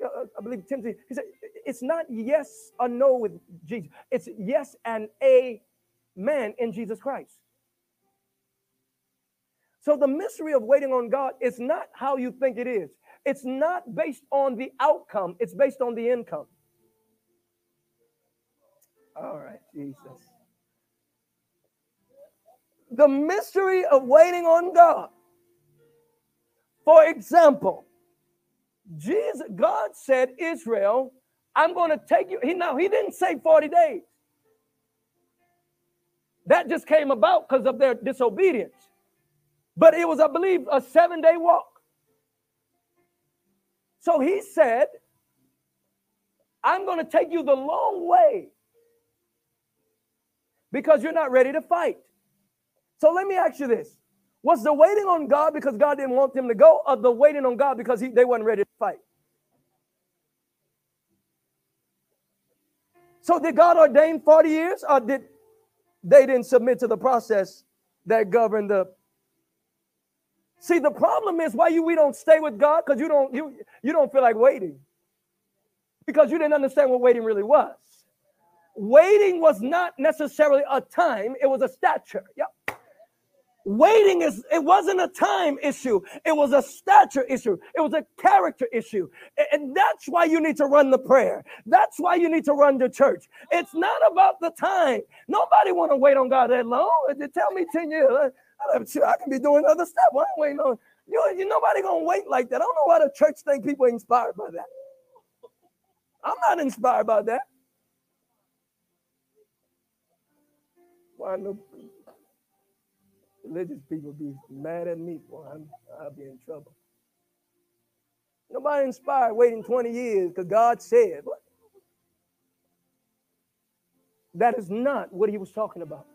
uh, uh, I believe Timothy, he said, it's not yes or no with Jesus. It's yes and amen in Jesus Christ. So the mystery of waiting on God is not how you think it is. It's not based on the outcome, it's based on the income. All right, Jesus. The mystery of waiting on God. For example, Jesus, God said, Israel, I'm going to take you. He now he didn't say 40 days. That just came about because of their disobedience. But it was, I believe, a seven day walk. So he said, I'm going to take you the long way because you're not ready to fight. So let me ask you this. Was the waiting on God because God didn't want them to go, or the waiting on God because he, they weren't ready to fight? So did God ordain 40 years, or did they didn't submit to the process that governed the See, the problem is why you we don't stay with God because you don't you you don't feel like waiting. Because you didn't understand what waiting really was. Waiting was not necessarily a time, it was a stature. Yep. Waiting is it wasn't a time issue, it was a stature issue, it was a character issue. And that's why you need to run the prayer. That's why you need to run the church. It's not about the time. Nobody want to wait on God that long. Tell me 10 years. I can be doing other stuff. Why waiting on you? You nobody gonna wait like that. I don't know why the church think people inspired by that. I'm not inspired by that. Why no religious people be mad at me? Boy, I'm, I'll be in trouble. Nobody inspired waiting 20 years because God said. What? That is not what he was talking about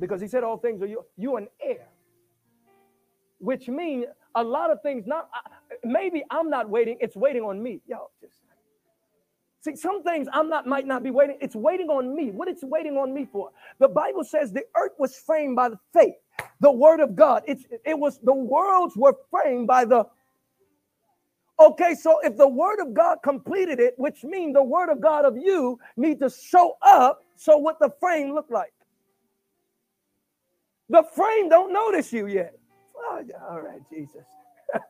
because he said all things are you you an heir which means a lot of things not maybe i'm not waiting it's waiting on me yo just see some things i'm not might not be waiting it's waiting on me what it's waiting on me for the bible says the earth was framed by the faith the word of god it's it was the worlds were framed by the Okay, so if the word of God completed it, which means the word of God of you need to show up, so what the frame look like? The frame don't notice you yet. Oh, all right, Jesus.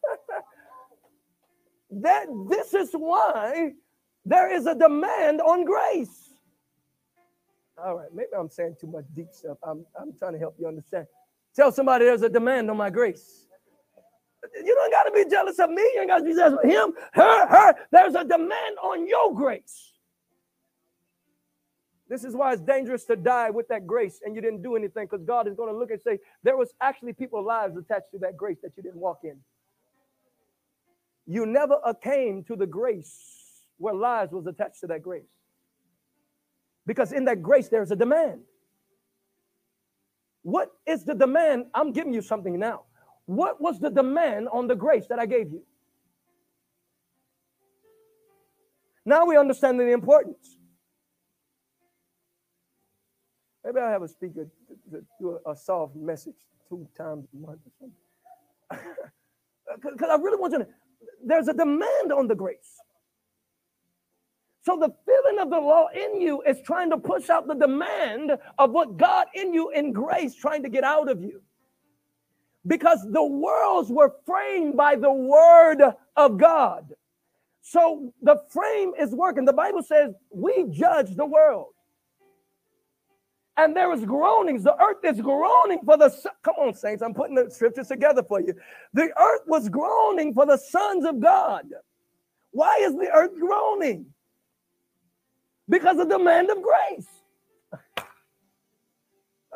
that this is why there is a demand on grace. All right, maybe I'm saying too much deep stuff. I'm, I'm trying to help you understand. Tell somebody there's a demand on my grace. You don't got to be jealous of me. You ain't got to be jealous of him, her, her. There's a demand on your grace. This is why it's dangerous to die with that grace and you didn't do anything because God is going to look and say, there was actually people's lives attached to that grace that you didn't walk in. You never came to the grace where lives was attached to that grace. Because in that grace, there's a demand. What is the demand? I'm giving you something now. What was the demand on the grace that I gave you? Now we understand the importance. Maybe I'll have a speaker do a, a, soft message two times a month or something. Because I really want you to, there's a demand on the grace. So the feeling of the law in you is trying to push out the demand of what God in you in grace trying to get out of you. Because the worlds were framed by the word of God. So the frame is working. The Bible says we judge the world and there is groanings. The earth is groaning for the come on, saints. I'm putting the scriptures together for you. The earth was groaning for the sons of God. Why is the earth groaning? Because of the demand of grace.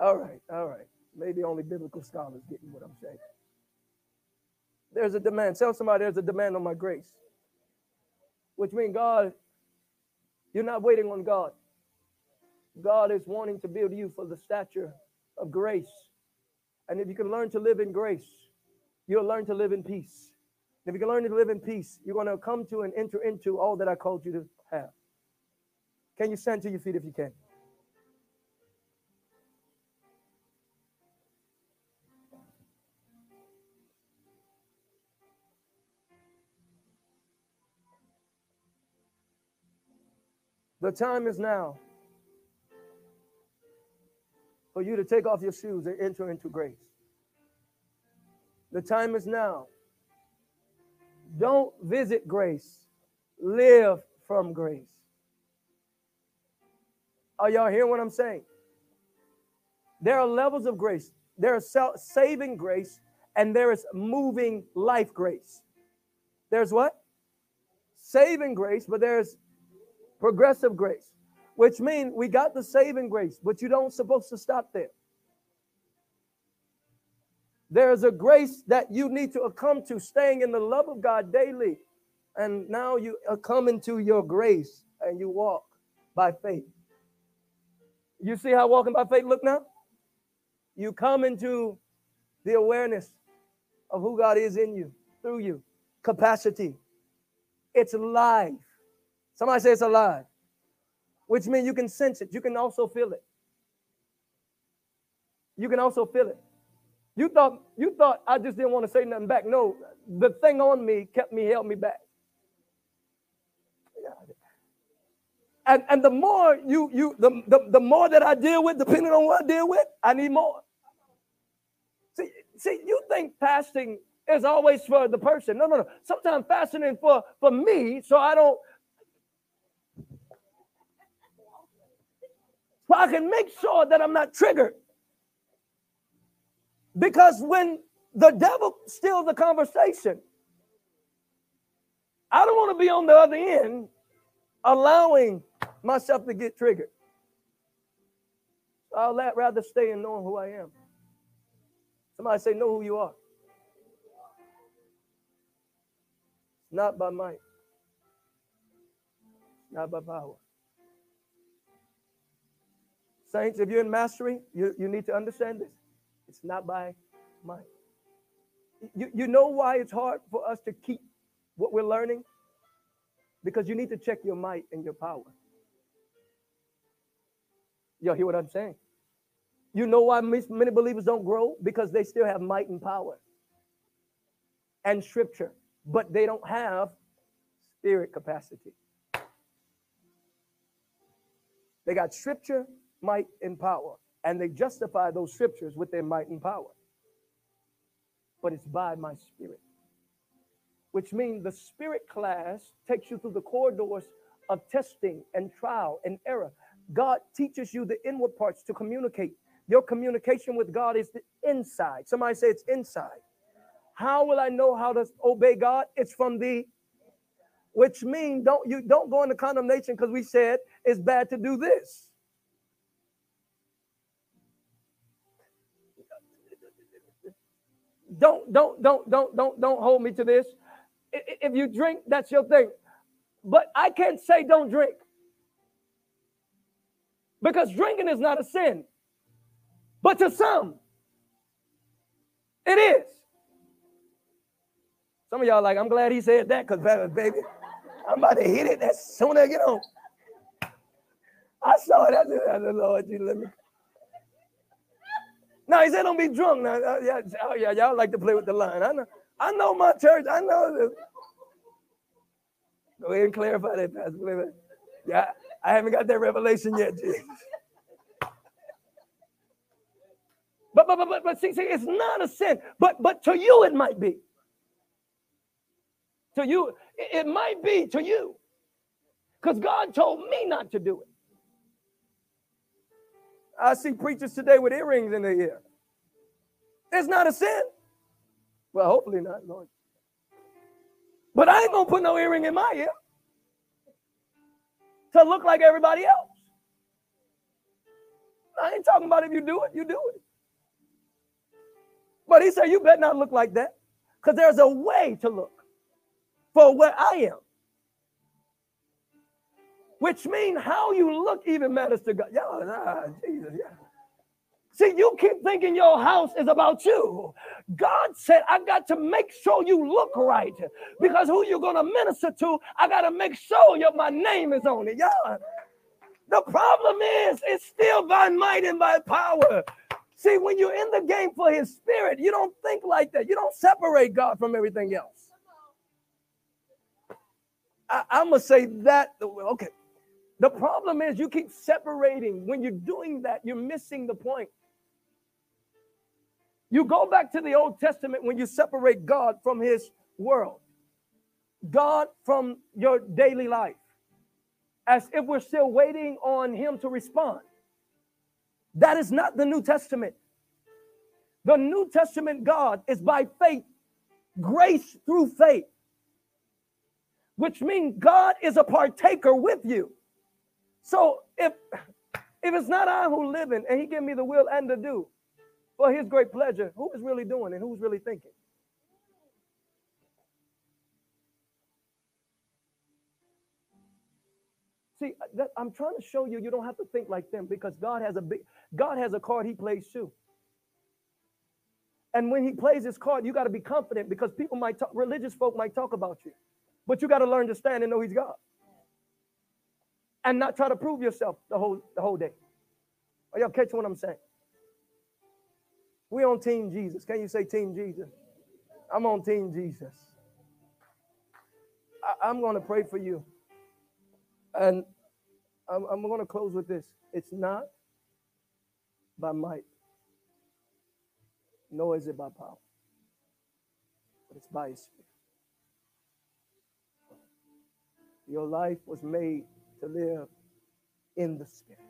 all right, all right. Maybe only biblical scholars getting what I'm saying. There's a demand. Tell somebody there's a demand on my grace. Which means God, you're not waiting on God. God is wanting to build you for the stature of grace. And if you can learn to live in grace, you'll learn to live in peace. If you can learn to live in peace, you're going to come to and enter into all that I called you to have. Can you stand to your feet if you can? The time is now for you to take off your shoes and enter into grace. The time is now. Don't visit grace, live from grace. Are y'all hearing what I'm saying? There are levels of grace. There is saving grace and there is moving life grace. There's what? Saving grace, but there's progressive grace, which means we got the saving grace, but you don't supposed to stop there. There's a grace that you need to come to, staying in the love of God daily. And now you uh, come into your grace and you walk by faith. You see how walking by faith look now? You come into the awareness of who God is in you, through you, capacity. It's life. Somebody say it's alive, which means you can sense it. You can also feel it. You can also feel it. You thought you thought I just didn't want to say nothing back. No, the thing on me kept me, held me back. And, and the more you you the, the, the more that I deal with, depending on what I deal with, I need more. See, see, you think fasting is always for the person. No, no, no. Sometimes fasting for, for me, so I don't so I can make sure that I'm not triggered. Because when the devil steals the conversation, I don't want to be on the other end allowing myself to get triggered. I'll rather stay in knowing who I am. Somebody say, Know who you are. Not by might, not by power. Saints, if you're in mastery, you, you need to understand this. It's not by might. You, you know why it's hard for us to keep what we're learning? Because you need to check your might and your power. Y'all hear what I'm saying? You know why many believers don't grow? Because they still have might and power and scripture, but they don't have spirit capacity. They got scripture, might, and power. And they justify those scriptures with their might and power. But it's by my spirit. Which means the spirit class takes you through the corridors of testing and trial and error. God teaches you the inward parts to communicate. Your communication with God is the inside. Somebody say it's inside. How will I know how to obey God? It's from the which means don't you don't go into condemnation because we said it's bad to do this. Don't, don't, don't, don't, don't, don't hold me to this. If you drink, that's your thing. But I can't say don't drink. Because drinking is not a sin. But to some, it is. Some of y'all like, I'm glad he said that because, baby, I'm about to hit it as soon as I get home. I saw it. I said, Lord, you let me no, he said don't be drunk. Now, uh, yeah, oh yeah, y'all like to play with the line. I know, I know my church. I know this. Go ahead and clarify that, Pastor. Yeah, I haven't got that revelation yet, Jesus. But, but, but, but, but see, see, it's not a sin. But, but to you, it might be. To you, it, it might be to you. Because God told me not to do it. I see preachers today with earrings in their ear. It's not a sin. Well, hopefully not, Lord. But I ain't gonna put no earring in my ear to look like everybody else. I ain't talking about if you do it, you do it. But he said, You better not look like that because there's a way to look for where I am. Which means how you look even matters to God. Yeah, nah, Jesus, yeah. See, you keep thinking your house is about you. God said, I got to make sure you look right because who you're going to minister to, I got to make sure your, my name is on it. Yeah. The problem is, it's still by might and by power. See, when you're in the game for his spirit, you don't think like that. You don't separate God from everything else. I, am going to say that. Okay. The problem is you keep separating. When you're doing that, you're missing the point. You go back to the Old Testament when you separate God from his world, God from your daily life, as if we're still waiting on him to respond. That is not the New Testament. The New Testament God is by faith, grace through faith, which means God is a partaker with you. So if if it's not I who live in and he give me the will and the do, for his great pleasure, who is really doing and who's really thinking? See, uh, that, I'm trying to show you you don't have to think like them because God has a big God has a card he plays too. And when he plays his card, you got to be confident because people might talk, religious folk might talk about you. But you got to learn to stand and know he's God. And not try to prove yourself the whole the whole day. Are y'all catching what I'm saying? We on Team Jesus. Can you say Team Jesus? I'm on Team Jesus. I, am going to pray for you. And I'm, I'm going to close with this. It's not by might, nor is it by power, but it's by His Spirit. Your life was made to live in the Spirit.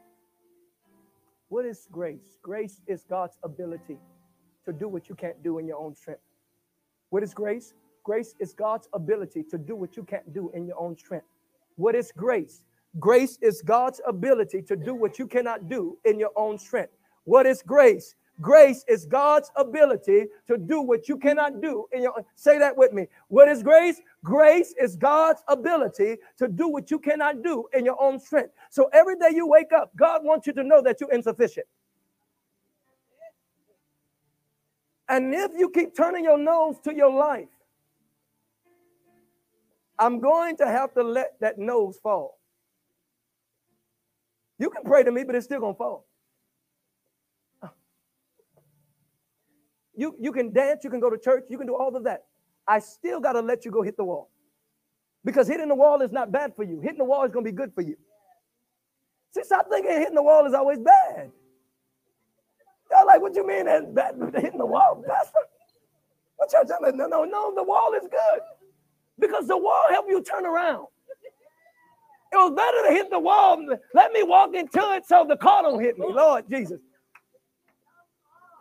What is grace? Grace is God's ability to do what you can't do in your own strength. What is grace? Grace is God's ability to do what you can't do in your own strength. What is grace? Grace is God's ability to do what you cannot do in your own strength. What is grace? Grace is God's ability to do what you cannot do in your say that with me. What is grace? Grace is God's ability to do what you cannot do in your own strength. So every day you wake up, God wants you to know that you're insufficient. And if you keep turning your nose to your life, I'm going to have to let that nose fall. You can pray to me, but it's still going to fall. You, you can dance, you can go to church, you can do all of that. I still got to let you go hit the wall. Because hitting the wall is not bad for you. Hitting the wall is going to be good for you. See, stop thinking hitting the wall is always bad. Y'all like, what you mean that, that hitting the wall, Pastor? What y'all telling? No, no, no, the wall is good. Because the wall help you turn around. It was better to hit the wall. Let me walk into it so the car don't hit me. Lord Jesus.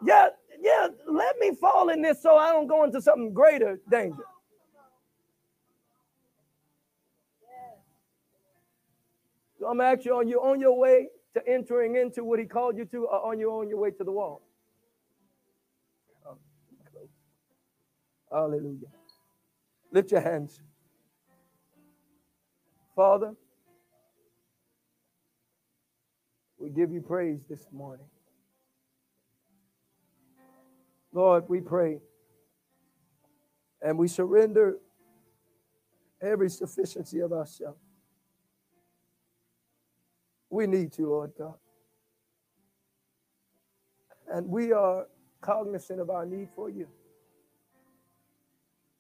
Yeah, yeah, let me fall in this so I don't go into something greater danger. So I'm asking you, are you on your way to entering into what he called you to or on your on your way to the wall? Hallelujah. Lift your hands. Father, we give you praise this morning. Lord, we pray and we surrender every sufficiency of ourselves. We need you, Lord God. And we are cognizant of our need for you.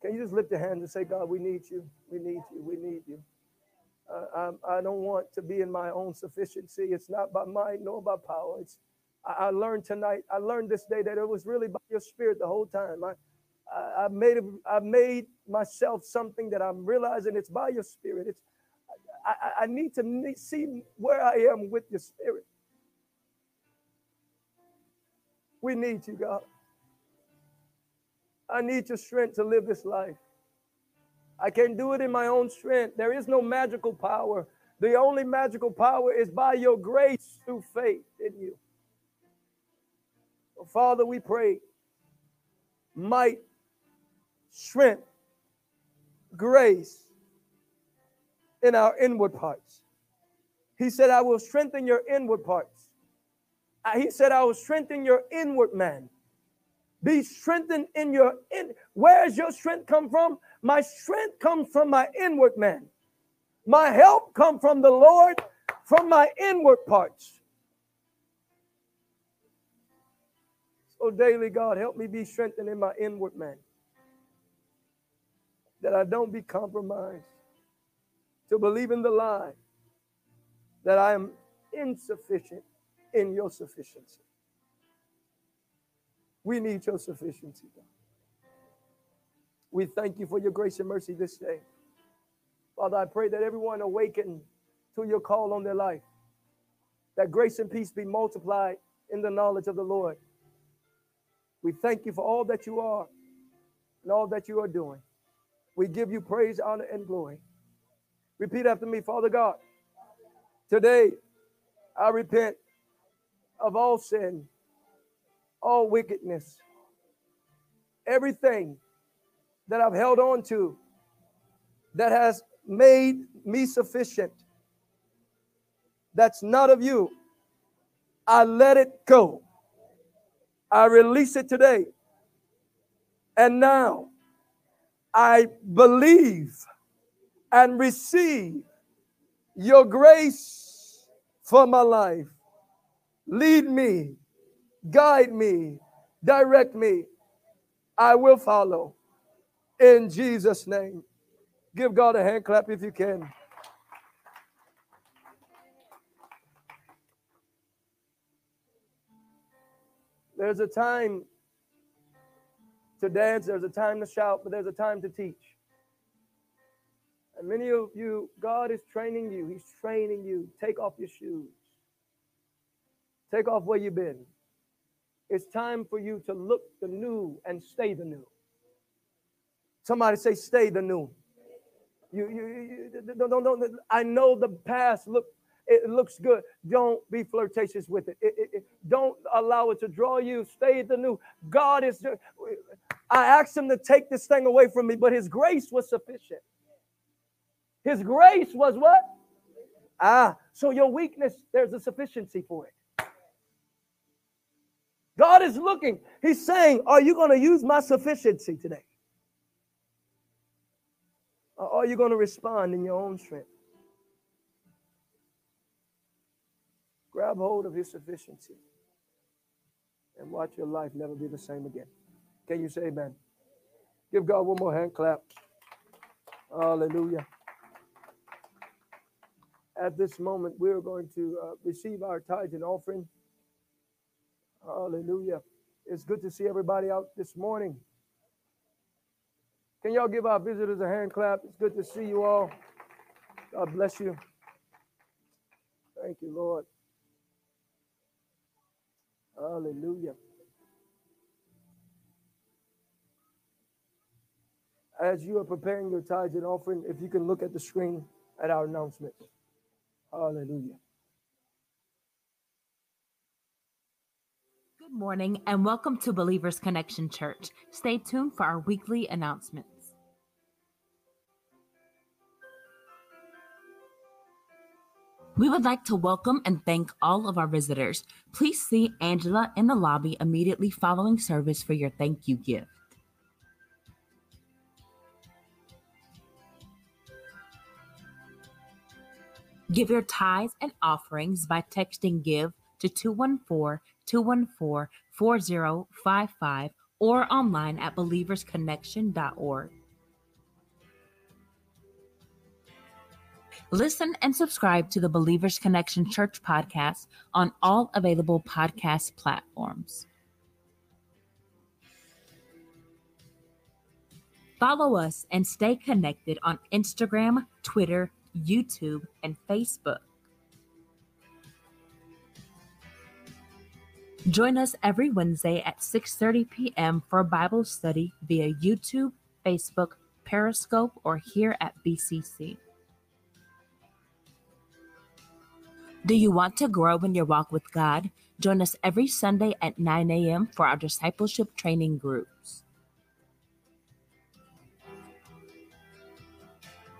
Can you just lift your hands and say, God, we need you. We need you. We need you. Uh, I, I don't want to be in my own sufficiency. It's not by might nor by power. It's I, learned tonight, I learned this day that it was really by your spirit the whole time. I, I, I made I made myself something that I'm realizing it's by your spirit. It's I, I need to see where I am with your spirit. We need you, God. I need your strength to live this life. I can't do it in my own strength. There is no magical power. The only magical power is by your grace through faith in you. Father, we pray might, strength, grace in our inward parts. He said, I will strengthen your inward parts. Uh, he said, I will strengthen your inward man. Be strengthened in your in. Where does your strength come from? My strength comes from my inward man. My help come from the Lord, from my inward parts. So daily, God, help me be strengthened in my inward man. That I don't be compromised to believe in the lie that I am insufficient in your sufficiency. We need your sufficiency, God. We thank you for your grace and mercy this day. Father, I pray that everyone awaken to your call on their life, that grace and peace be multiplied in the knowledge of the Lord. We thank you for all that you are and all that you are doing. We give you praise, honor, and glory. Repeat after me, Father God. Today, I repent of all sin, all wickedness, everything that I've held on to that has made me sufficient, that's not of you. I let it go. I release it today. And now I believe and receive your grace for my life. Lead me, guide me, direct me. I will follow in Jesus' name. Give God a hand clap if you can. There's a time to dance, there's a time to shout, but there's a time to teach. And many of you, God is training you. He's training you. Take off your shoes. Take off where you've been. It's time for you to look the new and stay the new. Somebody say, stay the new. You, you, you don't, don't, I know the past look it looks good. Don't be flirtatious with it. It, it, it. Don't allow it to draw you. Stay the new. God is. I asked him to take this thing away from me, but his grace was sufficient. His grace was what? Ah, so your weakness, there's a sufficiency for it. God is looking. He's saying, Are you going to use my sufficiency today? Or are you going to respond in your own strength? Grab hold of his sufficiency and watch your life never be the same again. Can you say amen? Give God one more hand clap. Hallelujah. At this moment, we're going to uh, receive our tithes and offering. Hallelujah. It's good to see everybody out this morning. Can y'all give our visitors a hand clap? It's good to see you all. God bless you. Thank you, Lord. Hallelujah. As you are preparing your tithes and offering, if you can look at the screen at our announcements. Hallelujah. Good morning and welcome to Believers Connection Church. Stay tuned for our weekly announcements. We would like to welcome and thank all of our visitors. Please see Angela in the lobby immediately following service for your thank you gift. Give your tithes and offerings by texting GIVE to 214 214 4055 or online at believersconnection.org. Listen and subscribe to the Believers Connection Church podcast on all available podcast platforms. Follow us and stay connected on Instagram, Twitter, YouTube, and Facebook. Join us every Wednesday at 6:30 p.m. for Bible study via YouTube, Facebook, Periscope, or here at BCC. Do you want to grow in your walk with God? Join us every Sunday at 9 a.m. for our discipleship training groups.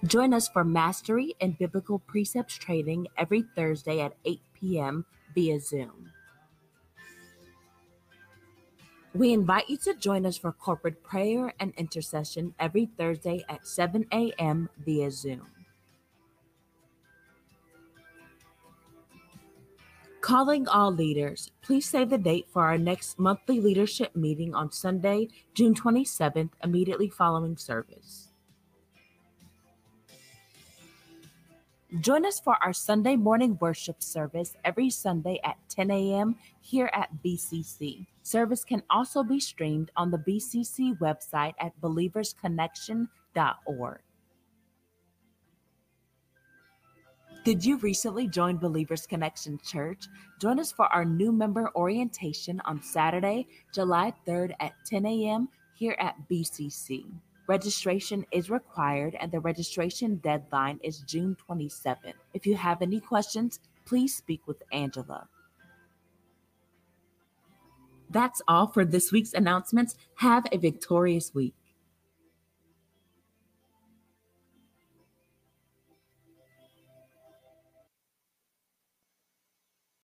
Join us for Mastery and Biblical Precepts Training every Thursday at 8 p.m. via Zoom. We invite you to join us for corporate prayer and intercession every Thursday at 7 a.m. via Zoom. Calling all leaders, please save the date for our next monthly leadership meeting on Sunday, June 27th, immediately following service. Join us for our Sunday morning worship service every Sunday at 10 a.m. here at BCC. Service can also be streamed on the BCC website at believersconnection.org. Did you recently join Believers Connection Church? Join us for our new member orientation on Saturday, July 3rd at 10 a.m. here at BCC. Registration is required and the registration deadline is June 27th. If you have any questions, please speak with Angela. That's all for this week's announcements. Have a victorious week.